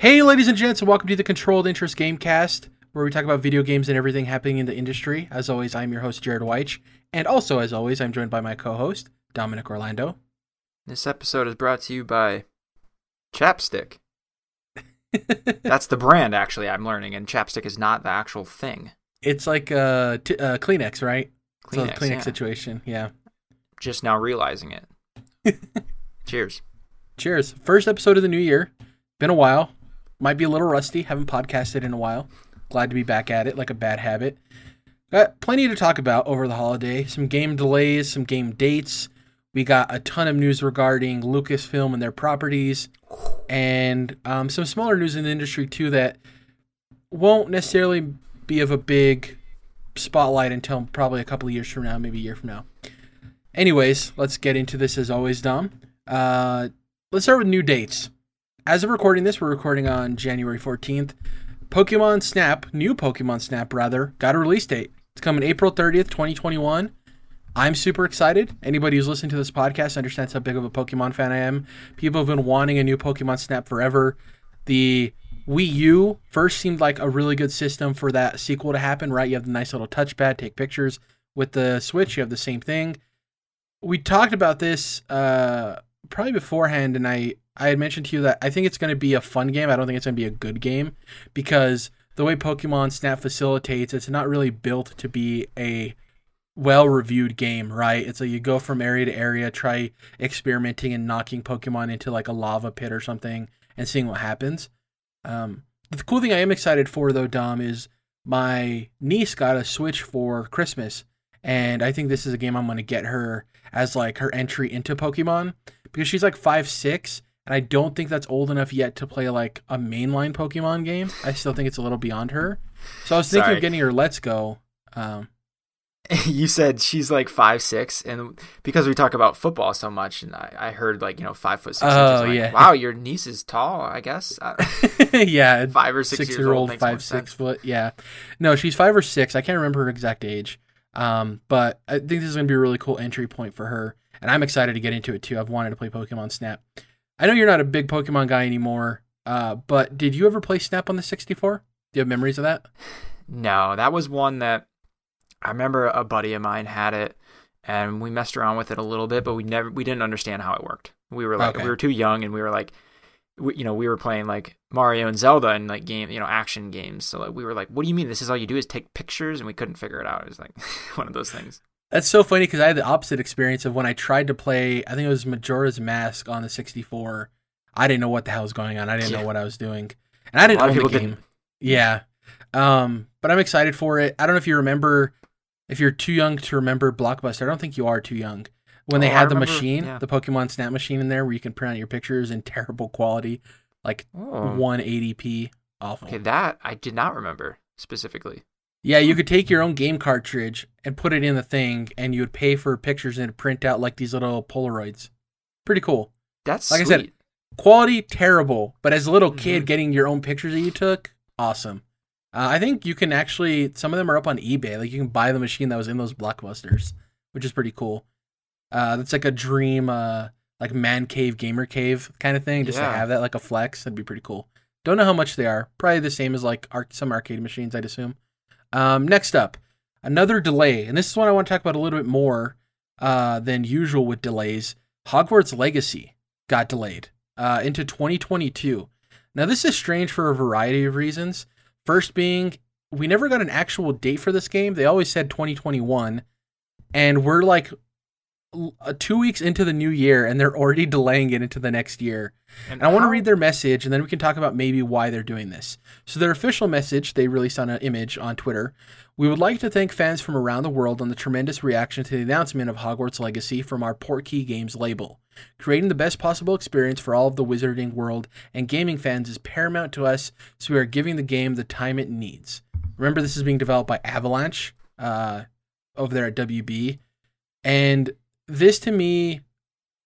Hey, ladies and gents, and welcome to the Controlled Interest Gamecast, where we talk about video games and everything happening in the industry. As always, I'm your host, Jared Weich, and also, as always, I'm joined by my co-host, Dominic Orlando. This episode is brought to you by Chapstick. That's the brand, actually, I'm learning, and Chapstick is not the actual thing. It's like uh, t- uh Kleenex, right? Kleenex, Kleenex yeah. situation. Yeah. Just now realizing it. Cheers. Cheers. First episode of the new year. Been a while. Might be a little rusty. Haven't podcasted in a while. Glad to be back at it, like a bad habit. Got plenty to talk about over the holiday. Some game delays, some game dates. We got a ton of news regarding Lucasfilm and their properties, and um, some smaller news in the industry too that won't necessarily be of a big spotlight until probably a couple of years from now, maybe a year from now. Anyways, let's get into this as always, Dom. Uh, let's start with new dates. As of recording this, we're recording on January 14th. Pokemon Snap, new Pokemon Snap rather, got a release date. It's coming April 30th, 2021. I'm super excited. Anybody who's listening to this podcast understands how big of a Pokemon fan I am. People have been wanting a new Pokemon Snap forever. The Wii U first seemed like a really good system for that sequel to happen, right? You have the nice little touchpad, take pictures. With the Switch, you have the same thing. We talked about this uh, probably beforehand, and I I had mentioned to you that I think it's going to be a fun game. I don't think it's going to be a good game because the way Pokemon Snap facilitates, it's not really built to be a well reviewed game, right? It's like you go from area to area, try experimenting and knocking Pokemon into like a lava pit or something and seeing what happens. Um, the cool thing I am excited for though, Dom, is my niece got a Switch for Christmas, and I think this is a game I'm going to get her as like her entry into Pokemon because she's like five six, and I don't think that's old enough yet to play like a mainline Pokemon game. I still think it's a little beyond her. So I was thinking Sorry. of getting her Let's Go. Um, you said she's like five six, and because we talk about football so much, and I, I heard like you know five foot six. Oh, like, yeah. Wow, your niece is tall. I guess Uh, yeah, five or six, six years year old, makes more five six sense. foot. Yeah, no, she's five or six. I can't remember her exact age. Um, but I think this is gonna be a really cool entry point for her, and I'm excited to get into it too. I've wanted to play Pokemon Snap. I know you're not a big Pokemon guy anymore, uh, but did you ever play Snap on the 64? Do you have memories of that? No, that was one that I remember a buddy of mine had it and we messed around with it a little bit, but we never we didn't understand how it worked. We were like Okay. we were too young and we were like we, you know, we were playing like Mario and Zelda and like game, you know, action games. So like we were like, "What do you mean this is all you do is take pictures?" and we couldn't figure it out. It was like one of those things. That's so funny because I had the opposite experience of when I tried to play. I think it was Majora's Mask on the 64. I didn't know what the hell was going on. I didn't Yeah. know what I was doing, and I didn't own the game. didn't. Yeah, um, but I'm excited for it. I don't know if you remember, if you're too young to remember Blockbuster. I don't think you are too young. When they Oh, I had the machine, yeah. the Pokemon Snap machine in there, where you can print out your pictures in terrible quality, like Oh. 180p, awful. Okay, that I did not remember specifically. Yeah, you could take your own game cartridge and put it in the thing, and you would pay for pictures and print out like these little Polaroids. Pretty cool. That's Like I said, Quality terrible, but as a little kid, Mhm. getting your own pictures that you took, awesome. Uh, I think you can actually some of them are up on eBay. Like you can buy the machine that was in those blockbusters, which is pretty cool. Uh, that's like a dream, uh, like man cave, gamer cave kind of thing. Just to have that like a flex, that'd be pretty cool. Don't know how much they are. Probably the same as like arc- some arcade machines, I'd assume. Um, next up, another delay, and this is one I want to talk about a little bit more uh, than usual with delays. Hogwarts Legacy got delayed uh, into 2022. Now, this is strange for a variety of reasons. First, being we never got an actual date for this game. They always said 2021, and we're like two weeks into the new year, and they're already delaying it into the next year. And I want to read their message, and then we can talk about maybe why they're doing this. So, their official message they released on an image on Twitter. We would like to thank fans from around the world on the tremendous reaction to the announcement of Hogwarts Legacy from our Portkey Games label. Creating the best possible experience for all of the wizarding world and gaming fans is paramount to us, so we are giving the game the time it needs. Remember, this is being developed by Avalanche uh, over there at WB. And this to me,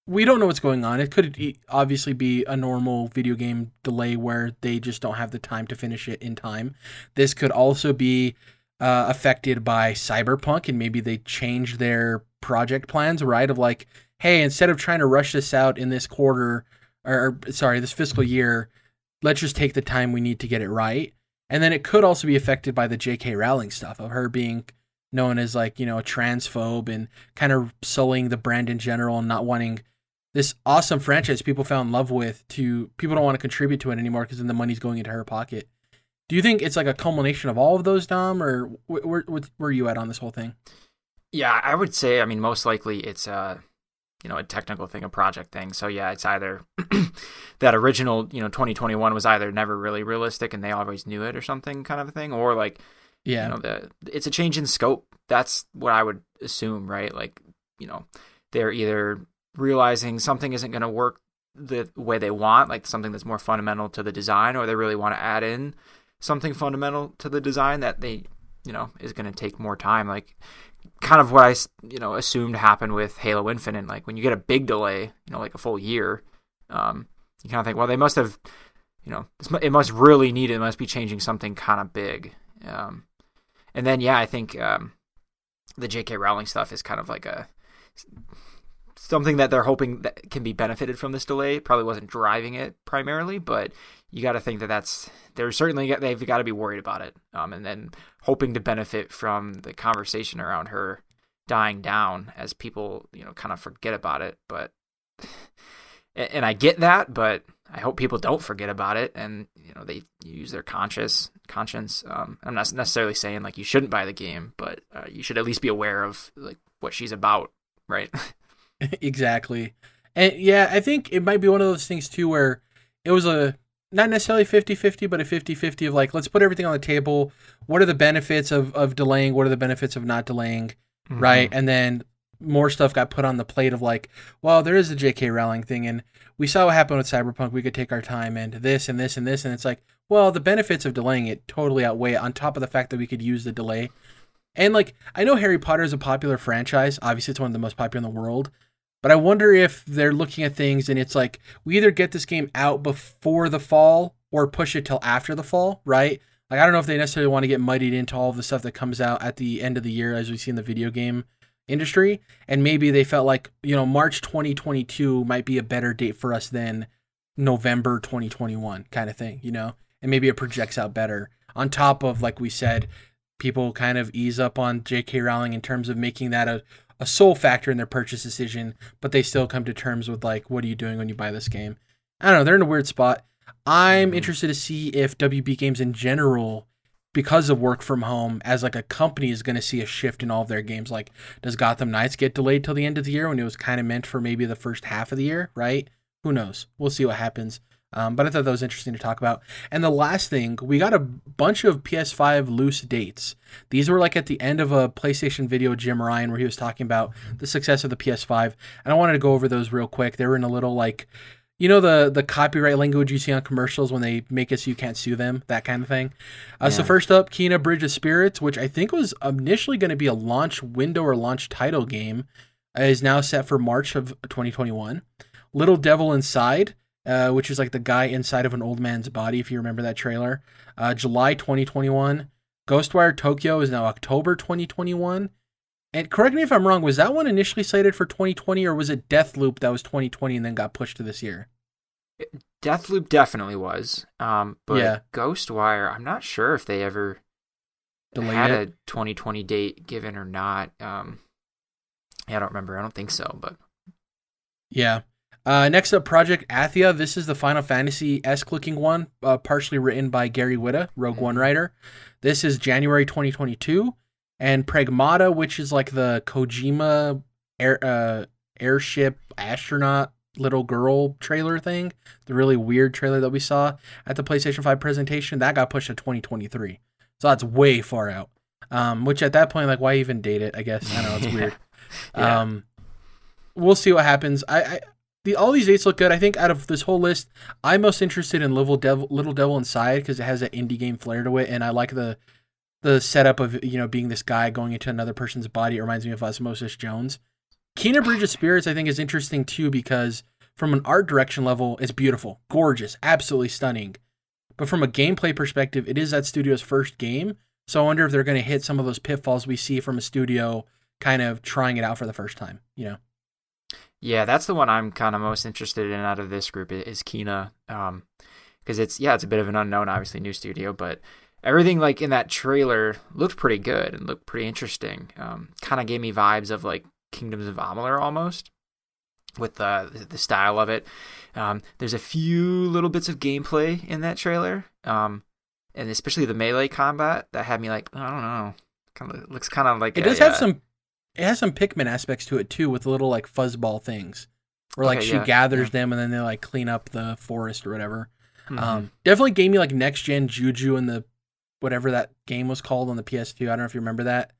we don't know what's going on. It could obviously be a normal video game delay where they just don't have the time to finish it in time. This could also be uh, affected by Cyberpunk and maybe they changed their project plans, right? Of like, hey, instead of trying to rush this out in this quarter or sorry, this fiscal year, let's just take the time we need to get it right. And then it could also be affected by the J.K. Rowling stuff of her being known as like you know a transphobe and kind of sullying the brand in general and not wanting this awesome franchise people fell in love with to people don't want to contribute to it anymore because then the money's going into her pocket. Do you think it's like a culmination of all of those, Dom, or where, where, where are you at on this whole thing? Yeah, I would say. I mean, most likely it's a you know a technical thing, a project thing. So yeah, it's either that original you know 2021 was either never really realistic and they always knew it or something kind of a thing, or like yeah, you know the it's a change in scope. That's what I would assume, right? Like you know they're either realizing something isn't going to work the way they want, like something that's more fundamental to the design, or they really want to add in something fundamental to the design that they, you know, is going to take more time. Like kind of what I, you know, assumed happened with Halo Infinite. Like when you get a big delay, you know, like a full year, um, you kind of think, well, they must have, you know, it must really need it. it must be changing something kind of big. Um, and then yeah, I think um, the J.K. Rowling stuff is kind of like a something that they're hoping that can be benefited from this delay. Probably wasn't driving it primarily, but you got to think that that's they're certainly they've got to be worried about it, um, and then hoping to benefit from the conversation around her dying down as people you know kind of forget about it. But and I get that, but I hope people don't forget about it and you know they use their conscious conscience. Um, I'm not necessarily saying like you shouldn't buy the game, but uh, you should at least be aware of like what she's about, right? exactly. And yeah, I think it might be one of those things too where it was a not necessarily 50-50 but a 50-50 of like let's put everything on the table what are the benefits of, of delaying what are the benefits of not delaying mm-hmm. right and then more stuff got put on the plate of like well there is a jk rowling thing and we saw what happened with cyberpunk we could take our time and this and this and this and it's like well the benefits of delaying it totally outweigh on top of the fact that we could use the delay. And like i know harry potter is a popular franchise. Obviously it's one of the most popular in the world. But I wonder if they're looking at things and it's like we either get this game out before the fall or push it till after the fall, right? Like I don't know if they necessarily want to get muddied into all of the stuff that comes out at the end of the year as we see in the video game industry and maybe they felt like, you know, March 2022 might be a better date for us than November 2021 kind of thing, you know? And maybe it projects out better. On top of like we said, people kind of ease up on J.K. Rowling in terms of making that a a sole factor in their purchase decision, but they still come to terms with like, what are you doing when you buy this game? I don't know. They're in a weird spot. I'm mm-hmm. interested to see if WB Games in general, because of work from home, as like a company, is going to see a shift in all of their games. Like, does Gotham Knights get delayed till the end of the year when it was kind of meant for maybe the first half of the year? Right? Who knows? We'll see what happens. Um, but I thought that was interesting to talk about. And the last thing, we got a bunch of PS5 loose dates. These were like at the end of a PlayStation video, Jim Ryan, where he was talking about the success of the PS5. And I wanted to go over those real quick. They were in a little like, you know, the the copyright language you see on commercials when they make it so you can't sue them, that kind of thing. Uh, yeah. So first up, Kena Bridge of Spirits, which I think was initially going to be a launch window or launch title game, is now set for March of 2021. Little Devil Inside uh, which is like the guy inside of an old man's body, if you remember that trailer. Uh, July 2021. Ghostwire Tokyo is now October 2021. And correct me if I'm wrong, was that one initially slated for 2020 or was it Deathloop that was 2020 and then got pushed to this year? Deathloop definitely was. Um, but yeah. Ghostwire, I'm not sure if they ever Delayed had it? a 2020 date given or not. Um, yeah, I don't remember. I don't think so, but yeah. Uh, next up, Project Athia. This is the Final Fantasy esque looking one, uh, partially written by Gary Whitta, Rogue mm-hmm. One writer. This is January 2022. And Pragmata, which is like the Kojima air, uh, airship astronaut little girl trailer thing, the really weird trailer that we saw at the PlayStation 5 presentation, that got pushed to 2023. So that's way far out. Um, which at that point, like, why even date it? I guess I don't know. It's weird. yeah. Um, we'll see what happens. I, I the all these dates look good. I think out of this whole list, I'm most interested in Little Devil, Little Devil Inside because it has that indie game flair to it, and I like the the setup of you know being this guy going into another person's body. It reminds me of Osmosis Jones. Kena Bridge of Spirits, I think, is interesting too because from an art direction level, it's beautiful, gorgeous, absolutely stunning. But from a gameplay perspective, it is that studio's first game, so I wonder if they're going to hit some of those pitfalls we see from a studio kind of trying it out for the first time. You know. Yeah, that's the one I'm kind of most interested in out of this group is Kena. Um, because it's yeah, it's a bit of an unknown, obviously new studio, but everything like in that trailer looked pretty good and looked pretty interesting. Um, kind of gave me vibes of like Kingdoms of Amalur almost with the the style of it. Um, there's a few little bits of gameplay in that trailer, um, and especially the melee combat that had me like I don't know, kind of looks kind of like it a, does have uh, some. It has some Pikmin aspects to it too, with little like fuzzball things, where like Okay, she yeah, gathers yeah. them and then they like clean up the forest or whatever. mhm. Um, definitely gave me like next gen Juju and the whatever that game was called on the PS2. I don't know if you remember that.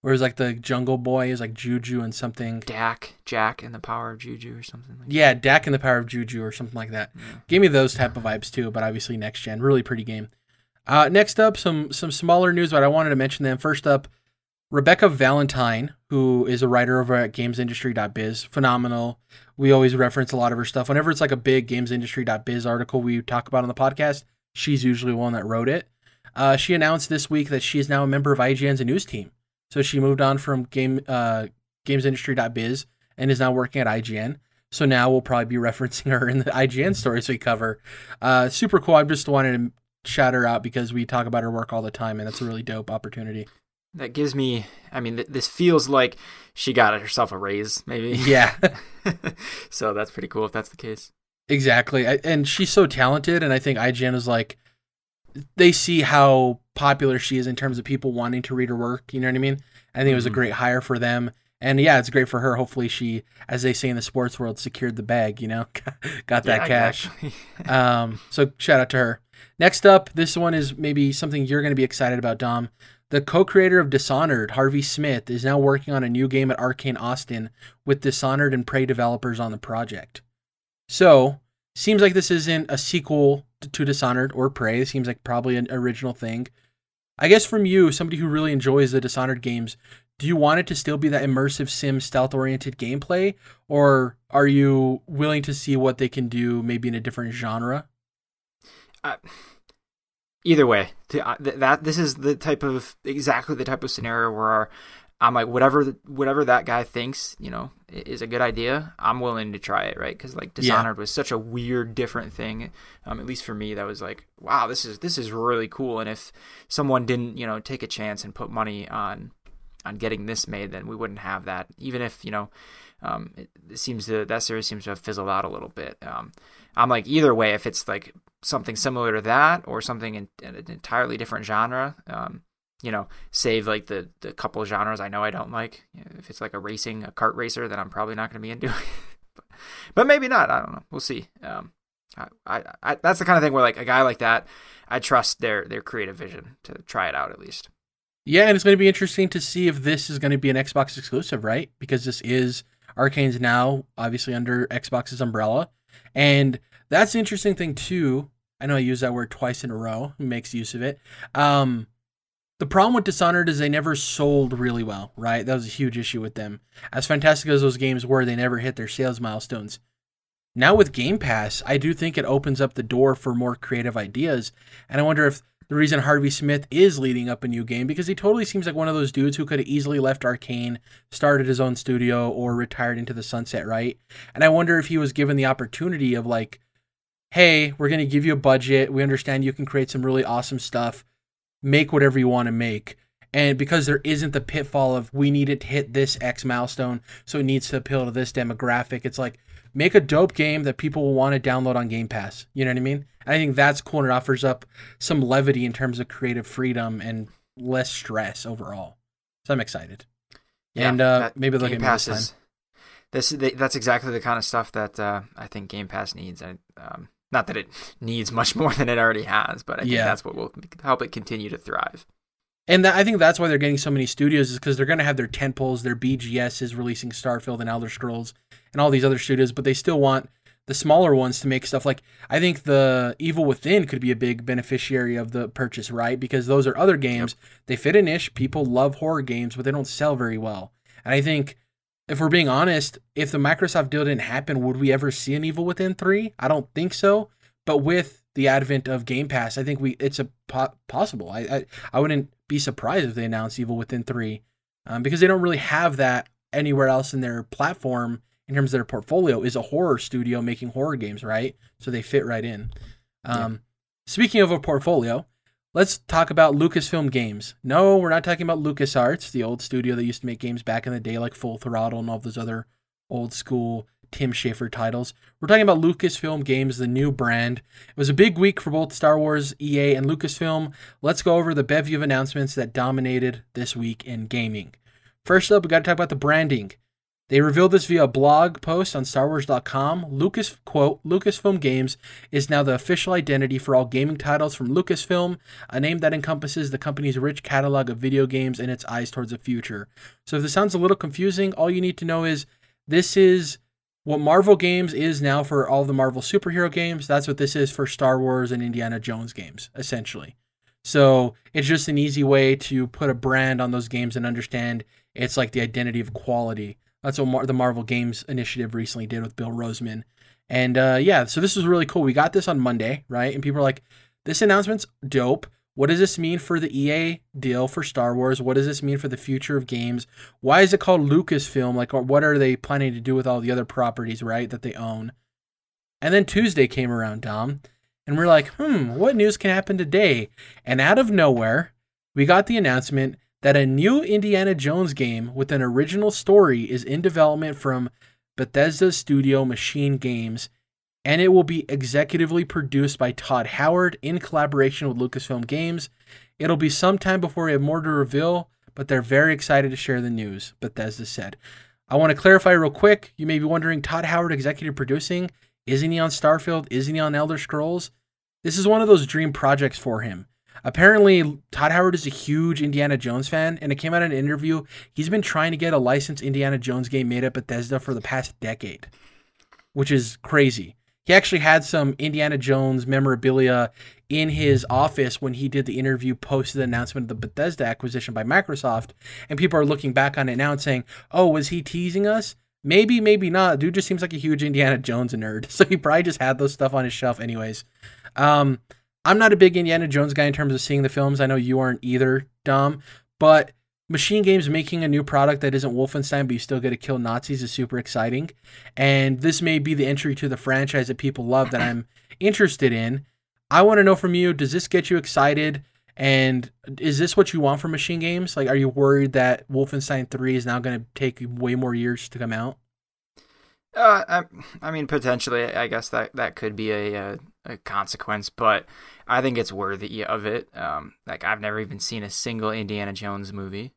Where it was like the Jungle Boy is like Juju and something. Dak, Jack, and the Power of Juju or something like Yeah, Tak and the Power of Juju or something like that. that. Yeah. Gave me those type of vibes too, but obviously next gen, really pretty game. Uh, next up, some some smaller news, but I wanted to mention them. First up, Rebekah Valentine, who is a writer over at GamesIndustry.biz, phenomenal. We always reference a lot of her stuff. Whenever it's like a big GamesIndustry.biz article we talk about on the podcast, she's usually one that wrote it. Uh, she announced this week that she is now a member of IGN's news team. So she moved on from game uh, GamesIndustry.biz and is now working at IGN. So now we'll probably be referencing her in the IGN stories we cover. Uh, super cool. I just wanted to shout her out because we talk about her work all the time, and that's a really dope opportunity. That gives me. I mean, th- this feels like she got herself a raise, maybe. Yeah, so that's pretty cool if that's the case. exactly. I, and she's so talented, and I think IGN is like, they see how popular she is in terms of people wanting to read her work. You know what I mean? I think it was a Mhm. great hire for them. And yeah, it's great for her. Hopefully, she, as they say in the sports world, secured the bag. You know, got that Yeah, cash. exactly. Um, so shout out to her. Next up, this one is maybe something you're going to be excited about, Dom. The co-creator of Dishonored, Harvey Smith, is now working on a new game at Arcane Austin with Dishonored and Prey developers on the project. So, seems like this isn't a sequel to, to Dishonored or Prey. It seems like probably an original thing. I guess from you, somebody who really enjoys the Dishonored games, do you want it to still be that immersive sim stealth-oriented gameplay, or are you willing to see what they can do maybe in a different genre? Either way, uh, th- that this is the type of exactly the type of scenario where I'm like whatever whatever that guy thinks, you know, is a good idea. I'm willing to try it, right? Because like Yeah. Dishonored was such a weird, different thing. Um, at least for me, that was like, wow, this is this is really cool. And if someone didn't, you know, take a chance and put money on on getting this made, then we wouldn't have that. Even if you know, um, it, it seems to that series seems to have fizzled out a little bit. Um, I'm like either way, if it's like something similar to that or something in, in an entirely different genre, um, you know, save like the the couple genres I know I don't like. If it's like a racing, a kart racer, then I'm probably not going to be into but, but maybe not. I don't know. We'll see. Um, I, I, I, that's the kind of thing where like a guy like that, I trust their their creative vision to try it out at least. Yeah, and it's going to be interesting to see if this is going to be an Xbox exclusive, right? Because this is Arcane's now obviously under Xbox's umbrella. And that's the interesting thing too. I know I use that word twice in a row, makes use of it. Um the problem with Dishonored is they never sold really well, right? That was a huge issue with them. As fantastic as those games were, they never hit their sales milestones. Now with Game Pass, I do think it opens up the door for more creative ideas. And I wonder if the reason Harvey Smith is leading up a new game because he totally seems like one of those dudes who could have easily left Arcane, started his own studio, or retired into the sunset, right? And I wonder if he was given the opportunity of like, hey, we're going to give you a budget. We understand you can create some really awesome stuff. Make whatever you want to make. And because there isn't the pitfall of we need it to hit this X milestone, so it needs to appeal to this demographic, it's like make a dope game that people will want to download on Game Pass. You know what I mean? And I think that's cool and it offers up some levity in terms of creative freedom and less stress overall. So I'm excited. and uh, maybe they'll Game get this Pass is this they, that's exactly the kind of stuff that uh, I think Game Pass needs. And um, not that it needs much more than it already has, but I think Yeah. that's what will help it continue to thrive. And that, I think that's why they're getting so many studios is because they're going to have their tentpoles, their BGS is releasing Starfield and Elder Scrolls and all these other studios, but they still want the smaller ones to make stuff like I think the Evil Within could be a big beneficiary of the purchase, right? Because those are other games. They fit a niche. People love horror games, but they don't sell very well. And I think if we're being honest, if the Microsoft deal didn't happen, would we ever see an Evil Within 3? I don't think so. But with the advent of Game Pass, I think we it's a po- possible. I, I I wouldn't be surprised if they announced Evil Within 3 um, because they don't really have that anywhere else in their platform in terms of their portfolio is a horror studio making horror games, right? So they fit right in. Um, yeah. Speaking of a portfolio, let's talk about Lucasfilm Games. No, we're not talking about LucasArts, the old studio that used to make games back in the day like Full Throttle and all those other old school Tim Schafer titles. We're talking about Lucasfilm Games, the new brand. It was a big week for both Star Wars, EA, and Lucasfilm. Let's go over the bevy of announcements that dominated this week in gaming. First up, we got to talk about the branding. They revealed this via a blog post on StarWars.com. Lucas quote Lucasfilm Games is now the official identity for all gaming titles from Lucasfilm, a name that encompasses the company's rich catalog of video games and its eyes towards the future. So if this sounds a little confusing, all you need to know is this is what Marvel Games is now for all the Marvel superhero games. That's what this is for Star Wars and Indiana Jones games, essentially. So it's just an easy way to put a brand on those games and understand it's like the identity of quality. That's what Mar- the Marvel Games Initiative recently did with Bill Rosemann. And uh, yeah, so this was really cool. We got this on Monday, right? And people are like, this announcement's dope. What does this mean for the EA deal for Star Wars? What does this mean for the future of games? Why is it called Lucasfilm? Like, what are they planning to do with all the other properties, right, that they own? And then Tuesday came around, Dom, and we're like, hmm, what news can happen today? And out of nowhere, we got the announcement that a new Indiana Jones game with an original story is in development from Bethesda studio Machine Games, and it will be executively produced by Todd Howard in collaboration with Lucasfilm Games. It'll be some time before we have more to reveal, but they're very excited to share the news, Bethesda said. I want to clarify real quick. You may be wondering Todd Howard executive producing, isn't he on Starfield? Isn't he on Elder Scrolls? This is one of those dream projects for him. Apparently, Todd Howard is a huge Indiana Jones fan, and it came out in an interview. He's been trying to get a licensed Indiana Jones game made at Bethesda for the past decade, which is crazy. He actually had some Indiana Jones memorabilia in his office when he did the interview post the announcement of the Bethesda acquisition by Microsoft. And people are looking back on it now and saying, oh, was he teasing us? Maybe, maybe not. Dude just seems like a huge Indiana Jones nerd. So he probably just had those stuff on his shelf, anyways. Um, I'm not a big Indiana Jones guy in terms of seeing the films. I know you aren't either, Dom. But Machine Games making a new product that isn't Wolfenstein, but you still get to kill Nazis is super exciting. And this may be the entry to the franchise that people love that I'm interested in. I want to know from you does this get you excited? And is this what you want from Machine Games? Like, are you worried that Wolfenstein 3 is now going to take way more years to come out? Uh, I, I mean, potentially, I guess that that could be a, a, a consequence, but I think it's worthy of it. Um, like I've never even seen a single Indiana Jones movie.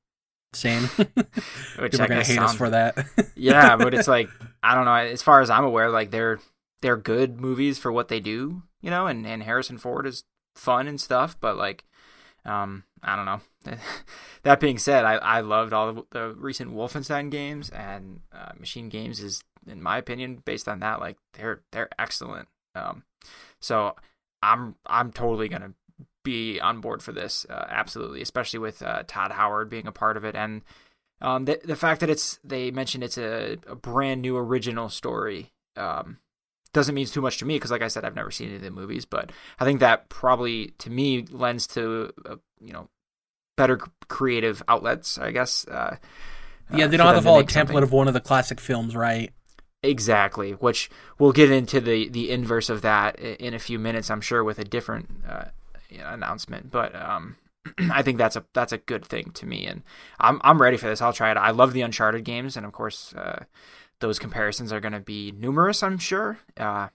Same. Which People are gonna hate sounds, us for that. yeah, but it's like I don't know. As far as I'm aware, like they're they're good movies for what they do, you know. And and Harrison Ford is fun and stuff, but like, um, I don't know. that being said, I I loved all the, the recent Wolfenstein games, and uh, Machine Games is in my opinion, based on that, like they're they're excellent. Um, so I'm I'm totally gonna be on board for this, uh, absolutely, especially with uh, Todd Howard being a part of it, and um, the the fact that it's they mentioned it's a, a brand new original story. Um, doesn't mean too much to me because, like I said, I've never seen any of the movies, but I think that probably to me lends to uh, you know better creative outlets, I guess. Uh, yeah, they don't have to follow a template something. of one of the classic films, right? Exactly, which we'll get into the the inverse of that in a few minutes, I'm sure, with a different uh, announcement. But um, I think that's a that's a good thing to me, and I'm I'm ready for this. I'll try it. I love the Uncharted games, and of course, uh, those comparisons are going to be numerous. I'm sure, uh,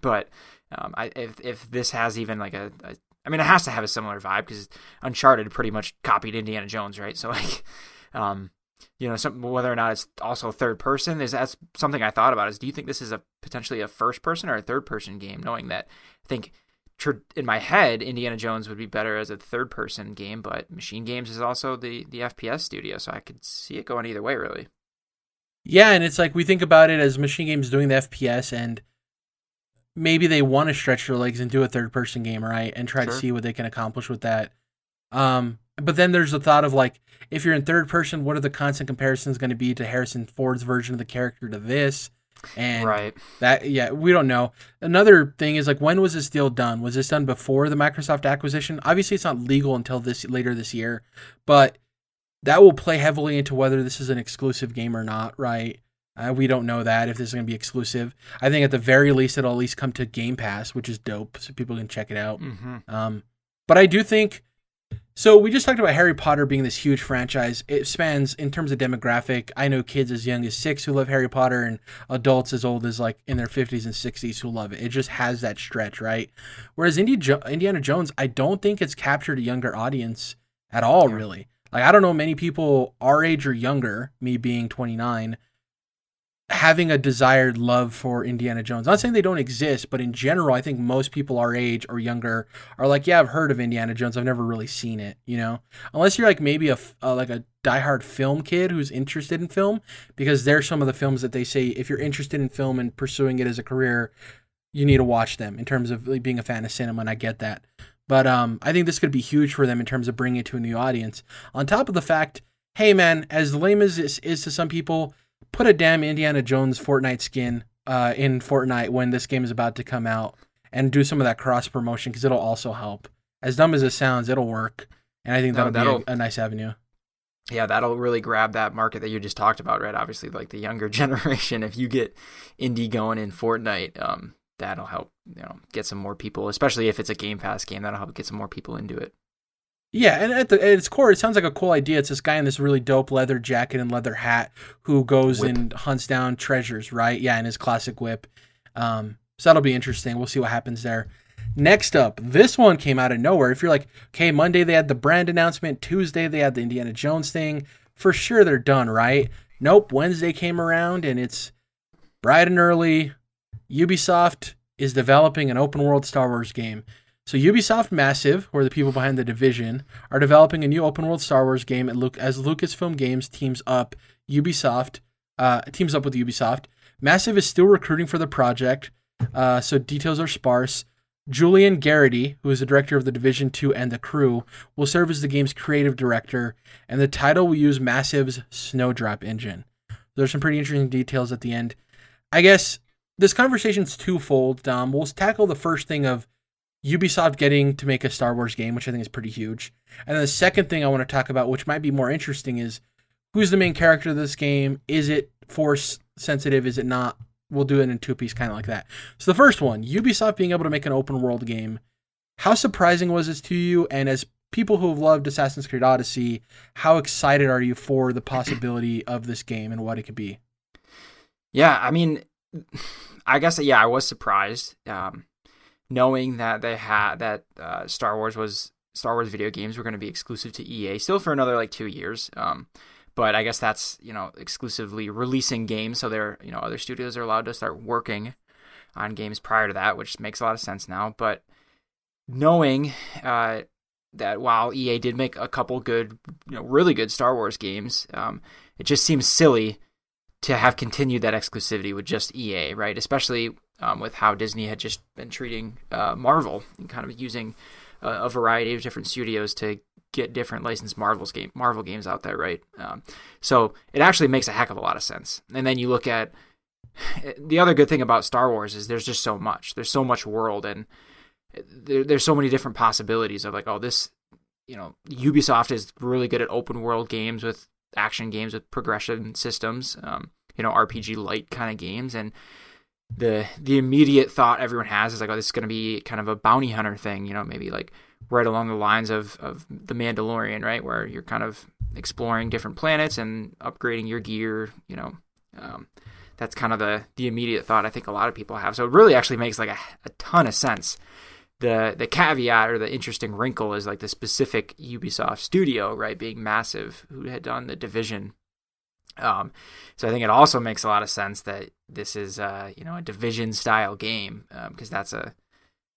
but um, I, if if this has even like a, a I mean, it has to have a similar vibe because Uncharted pretty much copied Indiana Jones, right? So like, um, you know, some, whether or not it's also third person is that's something I thought about. Is do you think this is a potentially a first person or a third person game? Knowing that, I think in my head, Indiana Jones would be better as a third person game, but Machine Games is also the the FPS studio, so I could see it going either way, really. Yeah, and it's like we think about it as Machine Games doing the FPS, and maybe they want to stretch their legs and do a third person game, right, and try sure. to see what they can accomplish with that. Um, but then there's the thought of like, if you're in third person, what are the constant comparisons going to be to Harrison Ford's version of the character to this? And right. that, yeah, we don't know. Another thing is like, when was this deal done? Was this done before the Microsoft acquisition? Obviously, it's not legal until this later this year, but that will play heavily into whether this is an exclusive game or not, right? Uh, we don't know that if this is going to be exclusive. I think at the very least it'll at least come to Game Pass, which is dope, so people can check it out. Mm-hmm. Um, but I do think so. We just talked about Harry Potter being this huge franchise. It spans in terms of demographic. I know kids as young as six who love Harry Potter, and adults as old as like in their fifties and sixties who love it. It just has that stretch, right? Whereas Indiana Jones, I don't think it's captured a younger audience at all, Yeah. really. Like I don't know many people our age or younger, me being twenty nine, having a desired love for Indiana Jones. Not saying they don't exist, but in general, I think most people our age or younger are like, yeah, I've heard of Indiana Jones. I've never really seen it, you know. Unless you're like maybe a like a diehard film kid who's interested in film, because there's some of the films that they say if you're interested in film and pursuing it as a career, you need to watch them in terms of like, being a fan of cinema, and I get that. But um, I think this could be huge for them in terms of bringing it to a new audience. On top of the fact, hey man, as lame as this is to some people, put a damn Indiana Jones Fortnite skin uh, in Fortnite when this game is about to come out, and do some of that cross promotion because it'll also help. As dumb as it sounds, it'll work, and I think that'll, that'll- be a, a nice avenue. Yeah, that'll really grab that market that you just talked about, right? Obviously, like the younger generation. If you get Indy going in Fortnite, um, that'll help, you know, get some more people. Especially if it's a Game Pass game, that'll help get some more people into it. Yeah, and at, the, at its core, it sounds like a cool idea. It's this guy in this really dope leather jacket and leather hat who goes Whip. and hunts down treasures, right? Yeah, in his classic whip. Um, so that'll be interesting. We'll see what happens there. Next up, this one came out of nowhere. If you're like, okay, Monday they had the brand announcement, Tuesday they had the Indiana Jones thing. For sure they're done, right? Nope. Wednesday came around and it's bright and early. Ubisoft is developing an open world Star Wars game. So Ubisoft Massive, or the people behind the division, are developing a new open world Star Wars game as Lucasfilm Games teams up Ubisoft uh, teams up with Ubisoft. Massive is still recruiting for the project, uh, so details are sparse. Julian Gerighty, who is the director of the Division 2 and the crew, will serve as the game's creative director, and the title will use Massive's Snowdrop engine. There's some pretty interesting details at the end. I guess this conversation's twofold, Dom. We'll tackle the first thing of Ubisoft getting to make a Star Wars game, which I think is pretty huge. And then the second thing I want to talk about, which might be more interesting, is who's the main character of this game? Is it force sensitive? Is it not? We'll do it in two piece, kind of like that. So the first one, Ubisoft being able to make an open world game. How surprising was this to you? And as people who have loved Assassin's Creed Odyssey, how excited are you for the possibility of this game and what it could be? Yeah, I mean, I guess yeah, I was surprised, um, knowing that they had that uh, Star Wars was Star Wars video games were going to be exclusive to EA still for another like two years. Um, but I guess that's you know exclusively releasing games, so they're you know other studios are allowed to start working on games prior to that, which makes a lot of sense now. But knowing uh, that while EA did make a couple good, you know, really good Star Wars games, um, it just seems silly to have continued that exclusivity with just EA, right? Especially um, with how Disney had just been treating uh, Marvel and kind of using a, a variety of different studios to get different licensed Marvel's game Marvel games out there, right? Um, so it actually makes a heck of a lot of sense. And then you look at the other good thing about Star Wars is there's just so much. There's so much world and there, there's so many different possibilities of like, oh, this, you know, Ubisoft is really good at open world games with action games with progression systems, um, you know, RPG light kind of games, and the the immediate thought everyone has is like, oh, this is going to be kind of a bounty hunter thing, you know, maybe like right along the lines of of the Mandalorian, right, where you're kind of exploring different planets and upgrading your gear, you know. Um, that's kind of the the immediate thought I think a lot of people have. So it really actually makes like a, a ton of sense the the caveat or the interesting wrinkle is like the specific Ubisoft studio, right, being massive, who had done the division. Um, so I think it also makes a lot of sense that this is uh, you know a division style game because um, that's a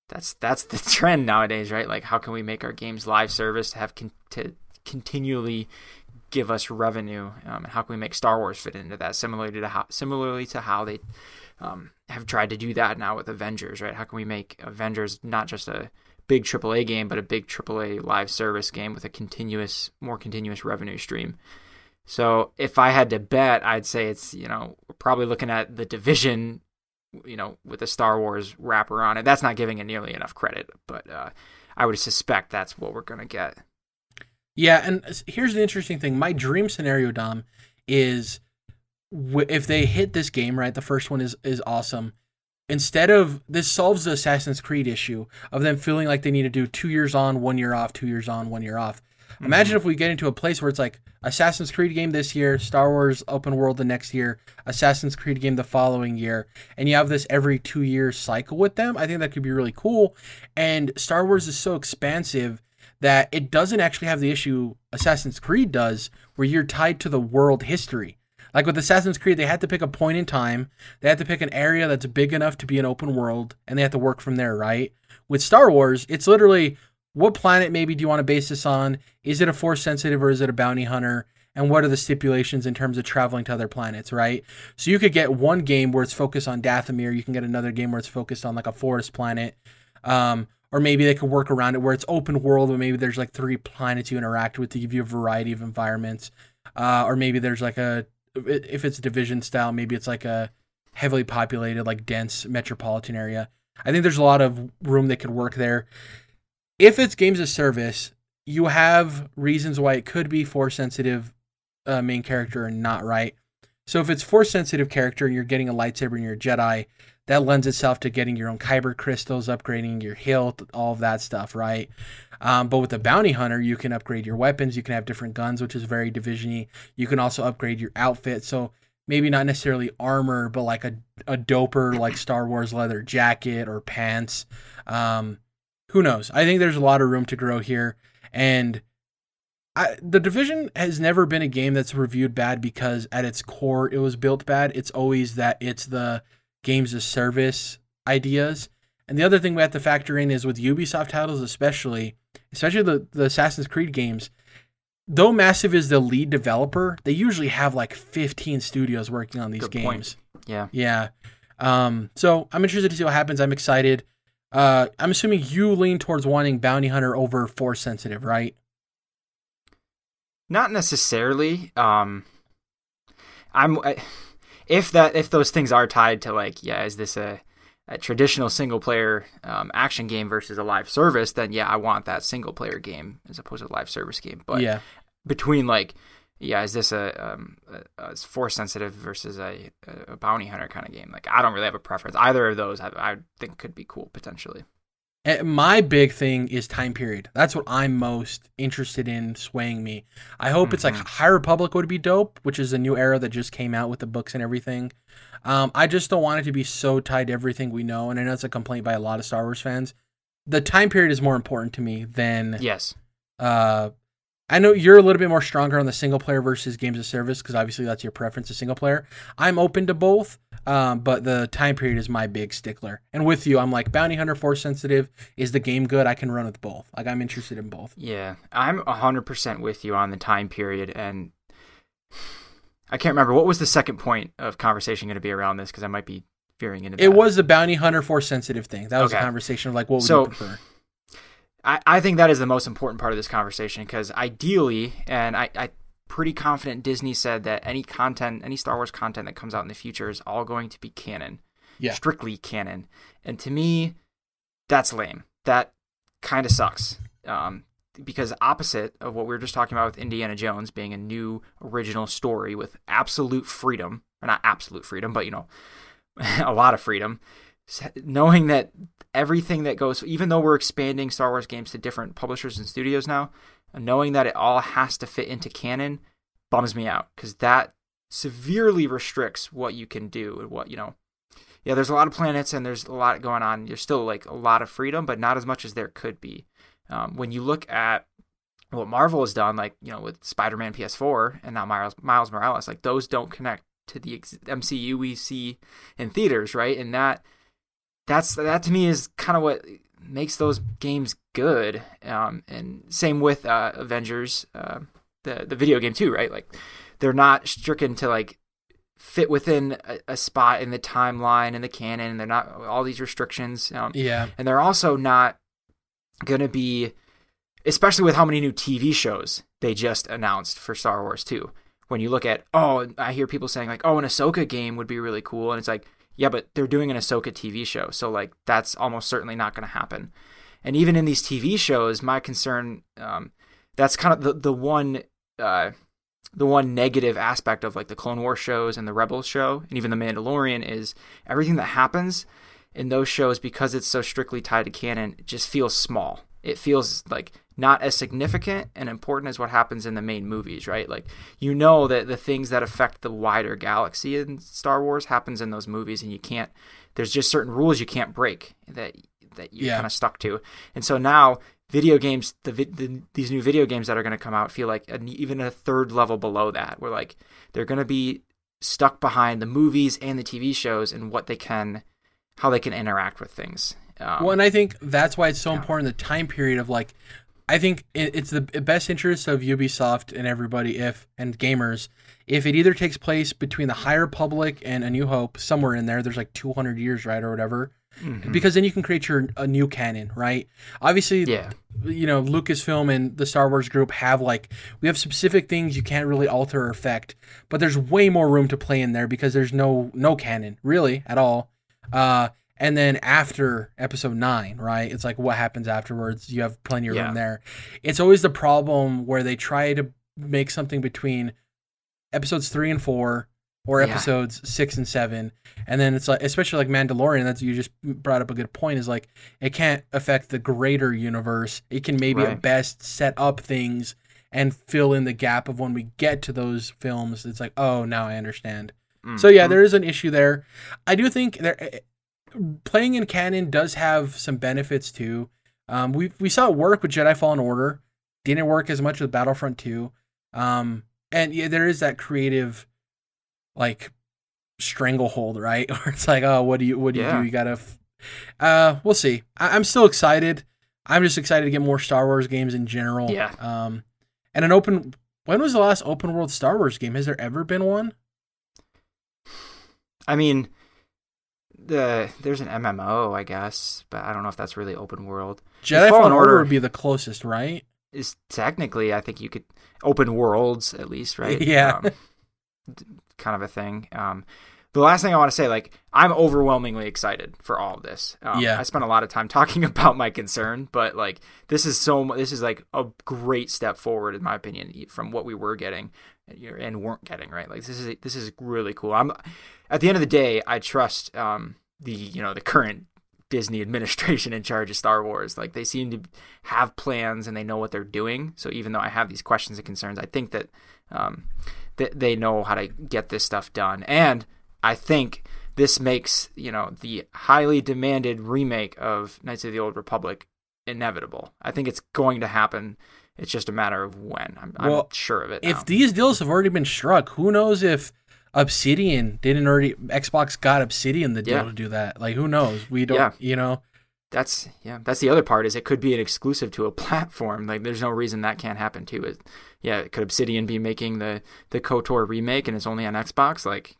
that's that's the trend nowadays, right? Like how can we make our games live service to have con- to continually give us revenue, um, and how can we make Star Wars fit into that? Similarly to how similarly to how they um, have tried to do that now with Avengers, right? How can we make Avengers not just a big AAA game, but a big AAA live service game with a continuous, more continuous revenue stream? So if I had to bet, I'd say it's you know probably looking at the division, you know, with a Star Wars wrapper on it. That's not giving it nearly enough credit, but uh, I would suspect that's what we're gonna get. Yeah, and here's the interesting thing. My dream scenario, Dom, is w- if they hit this game right, the first one is is awesome. Instead of this solves the Assassin's Creed issue of them feeling like they need to do two years on, one year off, two years on, one year off. Imagine mm-hmm. if we get into a place where it's like Assassin's Creed game this year, Star Wars open world the next year, Assassin's Creed game the following year, and you have this every two year cycle with them. I think that could be really cool. And Star Wars is so expansive that it doesn't actually have the issue Assassin's Creed does, where you're tied to the world history. Like with Assassin's Creed, they had to pick a point in time. They had to pick an area that's big enough to be an open world, and they had to work from there, right? With Star Wars, it's literally what planet maybe do you want to base this on? Is it a force sensitive or is it a bounty hunter? And what are the stipulations in terms of traveling to other planets, right? So you could get one game where it's focused on Dathomir. You can get another game where it's focused on like a forest planet. Um, or maybe they could work around it where it's open world, but maybe there's like three planets you interact with to give you a variety of environments. Uh, or maybe there's like a, if it's division style, maybe it's like a heavily populated, like dense metropolitan area. I think there's a lot of room that could work there if it's games of service, you have reasons why it could be force sensitive uh, main character and not right. So if it's force sensitive character and you're getting a lightsaber and you're a Jedi, that lends itself to getting your own kyber crystals, upgrading your hilt, all of that stuff, right? Um, but with the bounty hunter, you can upgrade your weapons. You can have different guns, which is very divisiony. You can also upgrade your outfit. So maybe not necessarily armor, but like a, a doper like Star Wars leather jacket or pants. Um, who knows? I think there's a lot of room to grow here, and I, the division has never been a game that's reviewed bad because at its core it was built bad. It's always that it's the games of service ideas. And the other thing we have to factor in is with Ubisoft titles, especially, especially the, the Assassin's Creed games, though Massive is the lead developer, they usually have like 15 studios working on these Good games. point. Yeah. Yeah. Um, so I'm interested to see what happens. I'm excited. Uh, I'm assuming you lean towards wanting Bounty Hunter over Force Sensitive, right? Not necessarily. Um, I'm I, if that if those things are tied to like yeah, is this a, a traditional single player um, action game versus a live service? Then yeah, I want that single player game as opposed to a live service game. But yeah, between like yeah, is this a, um, a, a force sensitive versus a, a bounty hunter kind of game? Like, I don't really have a preference. Either of those, I, I think could be cool potentially. And my big thing is time period. That's what I'm most interested in swaying me. I hope it's like Mhm. High Republic would be dope, which is a new era that just came out with the books and everything. Um, I just don't want it to be so tied to everything we know, and I know it's a complaint by a lot of Star Wars fans. The time period is more important to me than Yes. uh, I know you're a little bit more stronger on the single player versus games of service because obviously that's your preference, a single player. I'm open to both, um, but the time period is my big stickler. And with you, I'm like bounty hunter, force sensitive. Is the game good? I can run with both. Like I'm interested in both. Yeah, I'm 100% with you on the time period. And I can't remember. What was the second point of conversation going to be around this? Because I might be veering into It was the bounty hunter, force sensitive thing. That was a conversation of like what would So- you prefer? I, I think that is the most important part of this conversation because ideally, and I, I pretty confident Disney said that any content, any Star Wars content that comes out in the future is all going to be canon, Yeah. strictly canon. And to me, that's lame. That kind of sucks. Um, because opposite of what we were just talking about with Indiana Jones being a new original story with absolute freedom, or not absolute freedom, but you know, a lot of freedom, knowing that everything that goes, even though we're expanding Star Wars games to different publishers and studios now, knowing that it all has to fit into canon bums me out because that severely restricts what you can do and what you know. Yeah, there's a lot of planets and there's a lot going on. There's still like a lot of freedom, but not as much as there could be. Um, when you look at what Marvel has done, like you know with Spider-Man PS4 and now Miles Miles Morales, like those don't connect to the MCU we see in theaters, right? And that that's that to me is kind of what makes those games good. Um, and same with uh, Avengers, uh, the the video game too, right? Like they're not stricken to like fit within a, a spot in the timeline and the canon. And they're not all these restrictions. Um, Yeah. and they're also not going to be especially with how many new TV shows they just announced for Star Wars too. When you look at oh, I hear people saying like oh, an Ahsoka game would be really cool and it's like yeah, but they're doing an Ahsoka TV show. So like that's almost certainly not going to happen. And even in these TV shows, my concern um that's kind of the the one uh the one negative aspect of like the Clone War shows and the Rebels show and even the Mandalorian is everything that happens in those shows because it's so strictly tied to canon it just feels small. It feels like not as significant and important as what happens in the main movies, right? Like you know that the things that affect the wider galaxy in Star Wars happens in those movies and you can't there's just certain rules you can't break that that you're Yeah. kind of stuck to. And so now video games the, the these new video games that are going to come out feel like an, even a third level below that where like they're going to be stuck behind the movies and the TV shows and what they can how they can interact with things. Um, Well, and I think that's why it's so Yeah. important the time period of like, I think it's the best interest of Ubisoft and everybody if and gamers if it either takes place between the High Republic and A New Hope somewhere in there. There's like 200 years, right, or whatever. mhm. Because then you can create your a new canon, right? Obviously, yeah, you know Lucasfilm and the Star Wars group have like we have specific things you can't really alter or affect, but there's way more room to play in there because there's no no canon really at all. Uh, and then after Episode Nine, right? It's like what happens afterwards. You have plenty of Yeah. room there. It's always the problem where they try to make something between episodes three and four or Yeah. episodes six and seven and then it's like especially like mandalorian that's you just brought up a good point is like it can't affect the greater universe it can maybe at best set up things and fill in the gap of when we get to those films it's like oh now i understand so yeah Mhm. there is an issue there i do think there playing in canon does have some benefits too. Um, we, we saw it work with jedi fallen order. Didn't work as much with battlefront 2 um, and yeah there is that creative like stranglehold right? Where it's like oh what do you what do you do? You gotta f- uh we'll see. I- i'm still excited. I'm just excited to get more star wars games in general. Yeah. um and an open when was the last open world star wars game? Has there ever been one? I mean, the there's an MMO, I guess, but I don't know if that's really open world. jedi Fallen fallen order Order- would be the closest right Is technically, I think you could open worlds at least, right? Yeah. Um, kind of a thing. Um, the last thing I want to say, like, I'm overwhelmingly excited for all of this. Um, Yeah. I spent a lot of time talking about my concern, but like, this is so. This is like a great step forward, in my opinion, from what we were getting and weren't getting. Right? Like, this is this is really cool. I'm at the end of the day, I trust um, the you know the current Disney administration in charge of Star Wars. Like they seem to have plans and they know what they're doing. So even though I have these questions and concerns, I think that um, that they know how to get this stuff done. And I think this makes you know the highly demanded remake of Knights of the Old Republic inevitable. I think it's going to happen. It's just a matter of when. I'm, Well, I'm sure of it. if these deals have already been struck who knows if obsidian didn't already xbox got obsidian the deal Yeah. to do that like who knows we don't Yeah. you know That's yeah. That's the other part is it could be an exclusive to a platform. Like there's no reason that can't happen too. It, yeah, could Obsidian be making the the KOTOR remake and it's only on Xbox? Like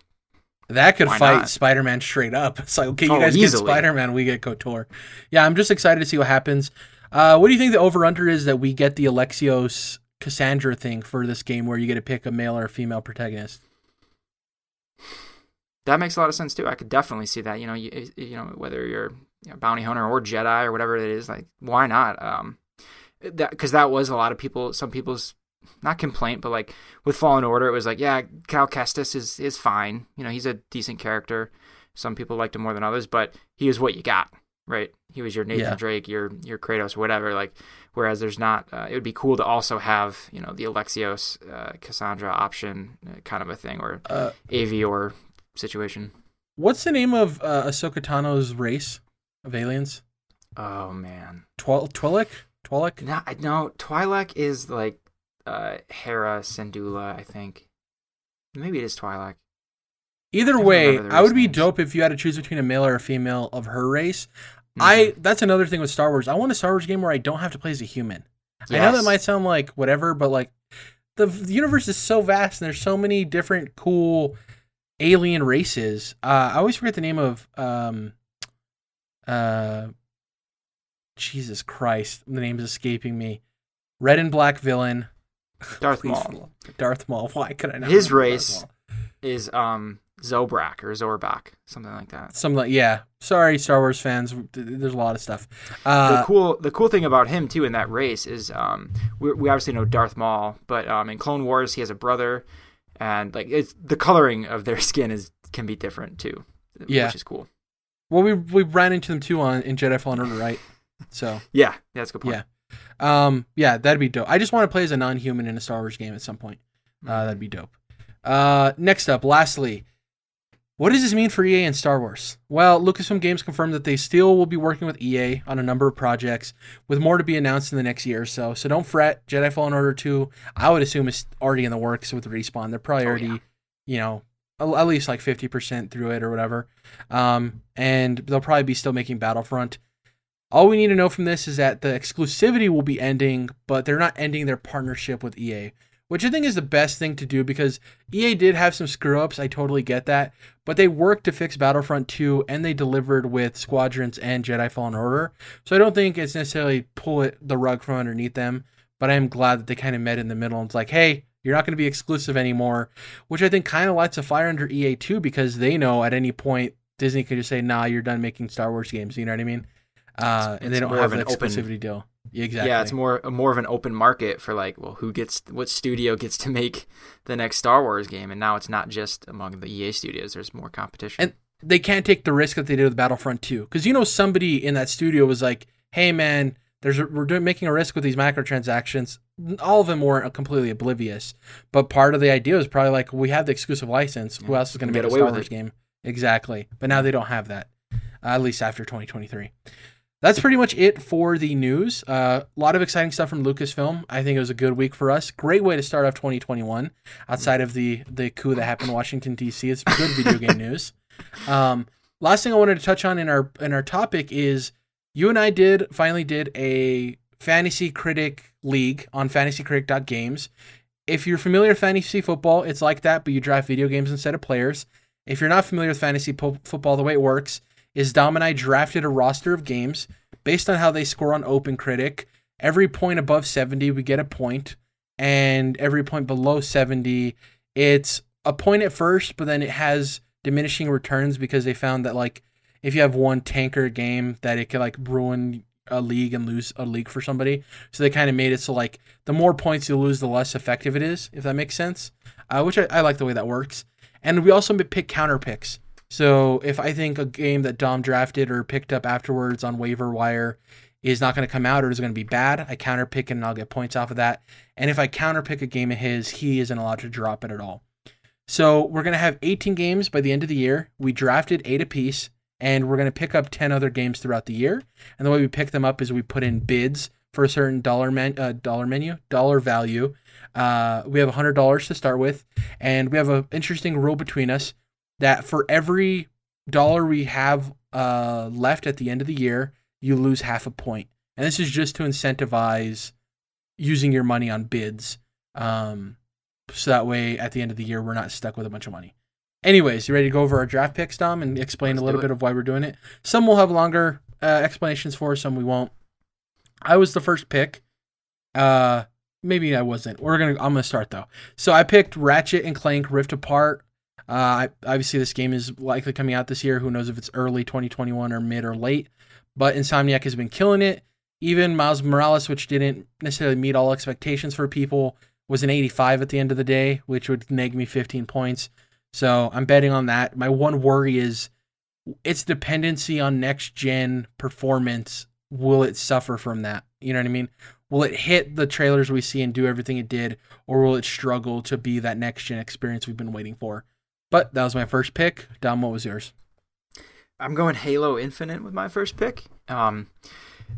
That could Why fight not? Spider Man straight up. It's like, okay, you Oh, guys easily. get Spider Man, we get KOTOR. Yeah, I'm just excited to see what happens. Uh, what do you think the over under is that we get the Alexios Cassandra thing for this game where you get to pick a male or a female protagonist? that makes a lot of sense too. I could definitely see that. You know, you, you know whether you're you know, bounty hunter or Jedi or whatever it is, like why not? Um, that because that was a lot of people, some people's not complaint, but like with Fallen Order, it was like yeah, Cal Kestis is is fine. You know, he's a decent character. Some people liked him more than others, but he was what you got, right? He was your Nathan Yeah. Drake, your your Kratos, whatever. Like, whereas there's not. Uh, it would be cool to also have you know the Alexios uh, Cassandra option, uh, kind of a thing, or Uh, Avior situation. what's the name of uh, Ahsoka Tano's race of aliens? Oh man, Twil- Twi'lek? Twi'lek? no, I no. Twi'lek is like uh, Hera Syndulla, I think. Maybe it is Twi'lek. Either don't way, I would be names. dope if you had to choose between a male or a female of her race. Mm-hmm. I that's another thing with Star Wars. I want a Star Wars game where I don't have to play as a human. I know that might sound like whatever, but like the, the universe is so vast and there's so many different cool alien races. Uh, I always forget the name of um uh Jesus Christ, the name's escaping me. Red and black villain. Darth Please, Maul Darth Maul. Why could I not? His race is um Zobrak or Zorbak, something like that. Something like yeah. Sorry, Star Wars fans. There's a lot of stuff. Uh, the cool the cool thing about him too in that race is um, we, we obviously know Darth Maul, but um, in Clone Wars he has a brother, and like it's the coloring of their skin is can be different too. Yeah, which is cool. Well, we we ran into them too on in Jedi Fallen Order, right? So yeah, yeah, that's a good point. Yeah. Um, yeah, that'd be dope. I just want to play as a non-human in a Star Wars game at some point. Uh, mm-hmm. that'd be dope. Uh, next up, lastly, what does this mean for EA and Star Wars? Well, Lucasfilm Games confirmed that they still will be working with EA on a number of projects, with more to be announced in the next year or so. So don't fret. Jedi Fallen Order 2, I would assume, is already in the works with Respawn. They're probably already, oh, yeah. you know, at least like 50% through it or whatever. Um, and they'll probably be still making Battlefront. All we need to know from this is that the exclusivity will be ending, but they're not ending their partnership with EA, which I think is the best thing to do because EA did have some screw ups. I totally get that. But they worked to fix Battlefront 2 and they delivered with Squadrons and Jedi Fallen Order. So I don't think it's necessarily pull it the rug from underneath them, but I am glad that they kind of met in the middle and it's like, hey, you're not going to be exclusive anymore, which I think kind of lights a fire under EA too because they know at any point Disney could just say, nah, you're done making Star Wars games. You know what I mean? Uh, and they don't have an exclusivity open, deal. exactly. Yeah, it's more more of an open market for like, well, who gets what studio gets to make the next Star Wars game, and now it's not just among the EA studios. There's more competition, and they can't take the risk that they did with Battlefront 2 because you know somebody in that studio was like, "Hey, man." There's a, we're doing making a risk with these microtransactions. All of them weren't completely oblivious, but part of the idea was probably like we have the exclusive license. Who else is going to make a Star Wars game? Exactly, but now they don't have that, uh, at least after 2023 that's pretty much it for the news. Uh, a uh, lot of exciting stuff from Lucasfilm. I think it was a good week for us. Great way to start off 2021 outside of the the coup that happened in Washington D.C. It's good video game news. Um, last thing I wanted to touch on in our in our topic is you and I did finally did a fantasy critic league on fantasycritic.games. If you're familiar with fantasy football, it's like that, but you draft video games instead of players. If you're not familiar with fantasy po- football, the way it works is Dom and I drafted a roster of games based on how they score on Open Critic. Every point above 70, we get a point, and every point below 70, it's a point at first, but then it has diminishing returns because they found that like if you have one tanker game that it could like ruin a league and lose a league for somebody. So they kind of made it so like the more points you lose, the less effective it is, if that makes sense. Uh, which I, I like the way that works. And we also pick counter picks. So if I think a game that Dom drafted or picked up afterwards on waiver wire is not going to come out or is going to be bad, I counter pick and I'll get points off of that. And if I counter pick a game of his, he isn't allowed to drop it at all. So we're going to have 18 games by the end of the year. We drafted eight apiece, and we're going to pick up 10 other games throughout the year. And the way we pick them up is we put in bids for a certain dollar men, uh, dollar menu, dollar value. Uh, we have $100 to start with, and we have an interesting rule between us that for every dollar we have uh, left at the end of the year, you lose half a point. And this is just to incentivize using your money on bids. Um, so that way, at the end of the year, we're not stuck with a bunch of money. Anyways, you ready to go over our draft picks, Dom, and explain Let's a little bit of why we're doing it? Some will have longer uh, explanations for, some we won't. I was the first pick. Uh, maybe I wasn't. We're gonna. I'm gonna start though. So I picked Ratchet and Clank Rift Apart uh, obviously, this game is likely coming out this year. Who knows if it's early 2021 or mid or late? But Insomniac has been killing it. Even Miles Morales, which didn't necessarily meet all expectations for people, was an 85 at the end of the day, which would neg me 15 points. So I'm betting on that. My one worry is its dependency on next gen performance. Will it suffer from that? You know what I mean? Will it hit the trailers we see and do everything it did, or will it struggle to be that next gen experience we've been waiting for? But that was my first pick. Dom, what was yours? I'm going Halo Infinite with my first pick. Um,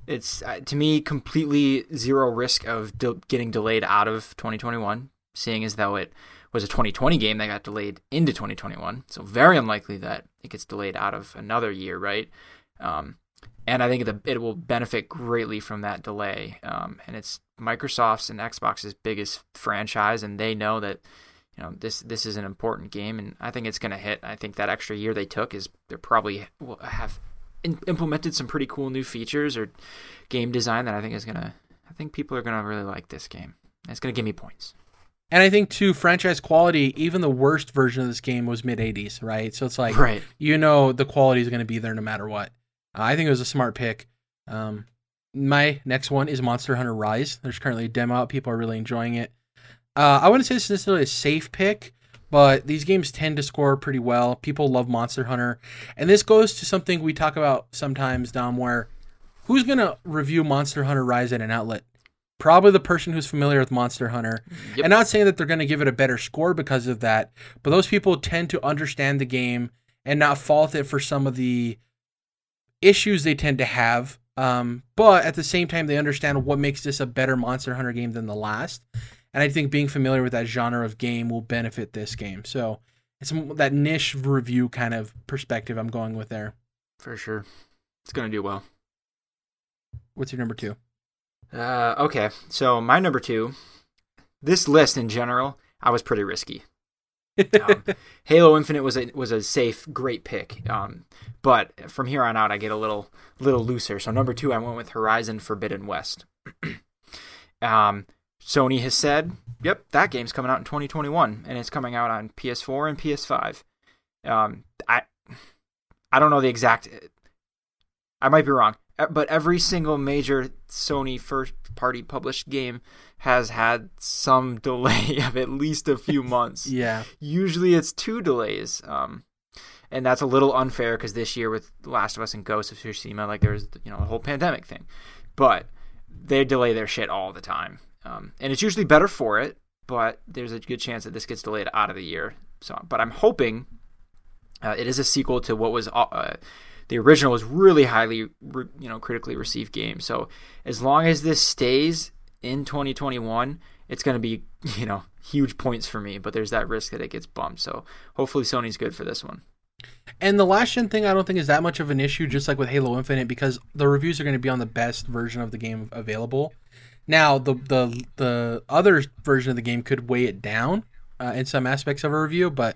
it's uh, to me completely zero risk of de- getting delayed out of 2021, seeing as though it was a 2020 game that got delayed into 2021. So very unlikely that it gets delayed out of another year, right? Um, and I think the, it will benefit greatly from that delay. Um, and it's Microsoft's and Xbox's biggest franchise, and they know that you know this this is an important game, and I think it's going to hit. I think that extra year they took is they're probably will have in, implemented some pretty cool new features or game design that I think is going to. I think people are going to really like this game. It's going to give me points. And I think to franchise quality, even the worst version of this game was mid 80s, right? So it's like right. you know the quality is going to be there no matter what. Uh, I think it was a smart pick. Um, my next one is Monster Hunter Rise. There's currently a demo out. People are really enjoying it. Uh, I wouldn't say it's necessarily a safe pick, but these games tend to score pretty well. People love Monster Hunter. And this goes to something we talk about sometimes, Dom, where who's going to review Monster Hunter Rise at an outlet? Probably the person who's familiar with Monster Hunter. Yep. And not saying that they're going to give it a better score because of that, but those people tend to understand the game and not fault it for some of the issues they tend to have. Um, but at the same time, they understand what makes this a better Monster Hunter game than the last. And I think being familiar with that genre of game will benefit this game. So it's that niche review kind of perspective I'm going with there. For sure. It's going to do well. What's your number two? Uh, okay, so my number two, this list in general, I was pretty risky. Um, Halo Infinite was a was a safe, great pick. Um, but from here on out, I get a little little looser. So number two, I went with Horizon Forbidden West. um, Sony has said, "Yep, that game's coming out in 2021, and it's coming out on PS4 and PS5." Um, I I don't know the exact. I might be wrong, but every single major Sony first party published game has had some delay of at least a few months. Yeah. Usually it's two delays. Um, and that's a little unfair because this year with Last of Us and Ghost of Tsushima, like there's you know a whole pandemic thing, but they delay their shit all the time, um, and it's usually better for it. But there's a good chance that this gets delayed out of the year. So, but I'm hoping uh, it is a sequel to what was uh, the original was really highly re, you know critically received game. So as long as this stays in 2021, it's going to be you know huge points for me. But there's that risk that it gets bumped. So hopefully Sony's good for this one. And the last gen thing, I don't think is that much of an issue, just like with Halo Infinite, because the reviews are going to be on the best version of the game available. Now, the the the other version of the game could weigh it down uh, in some aspects of a review, but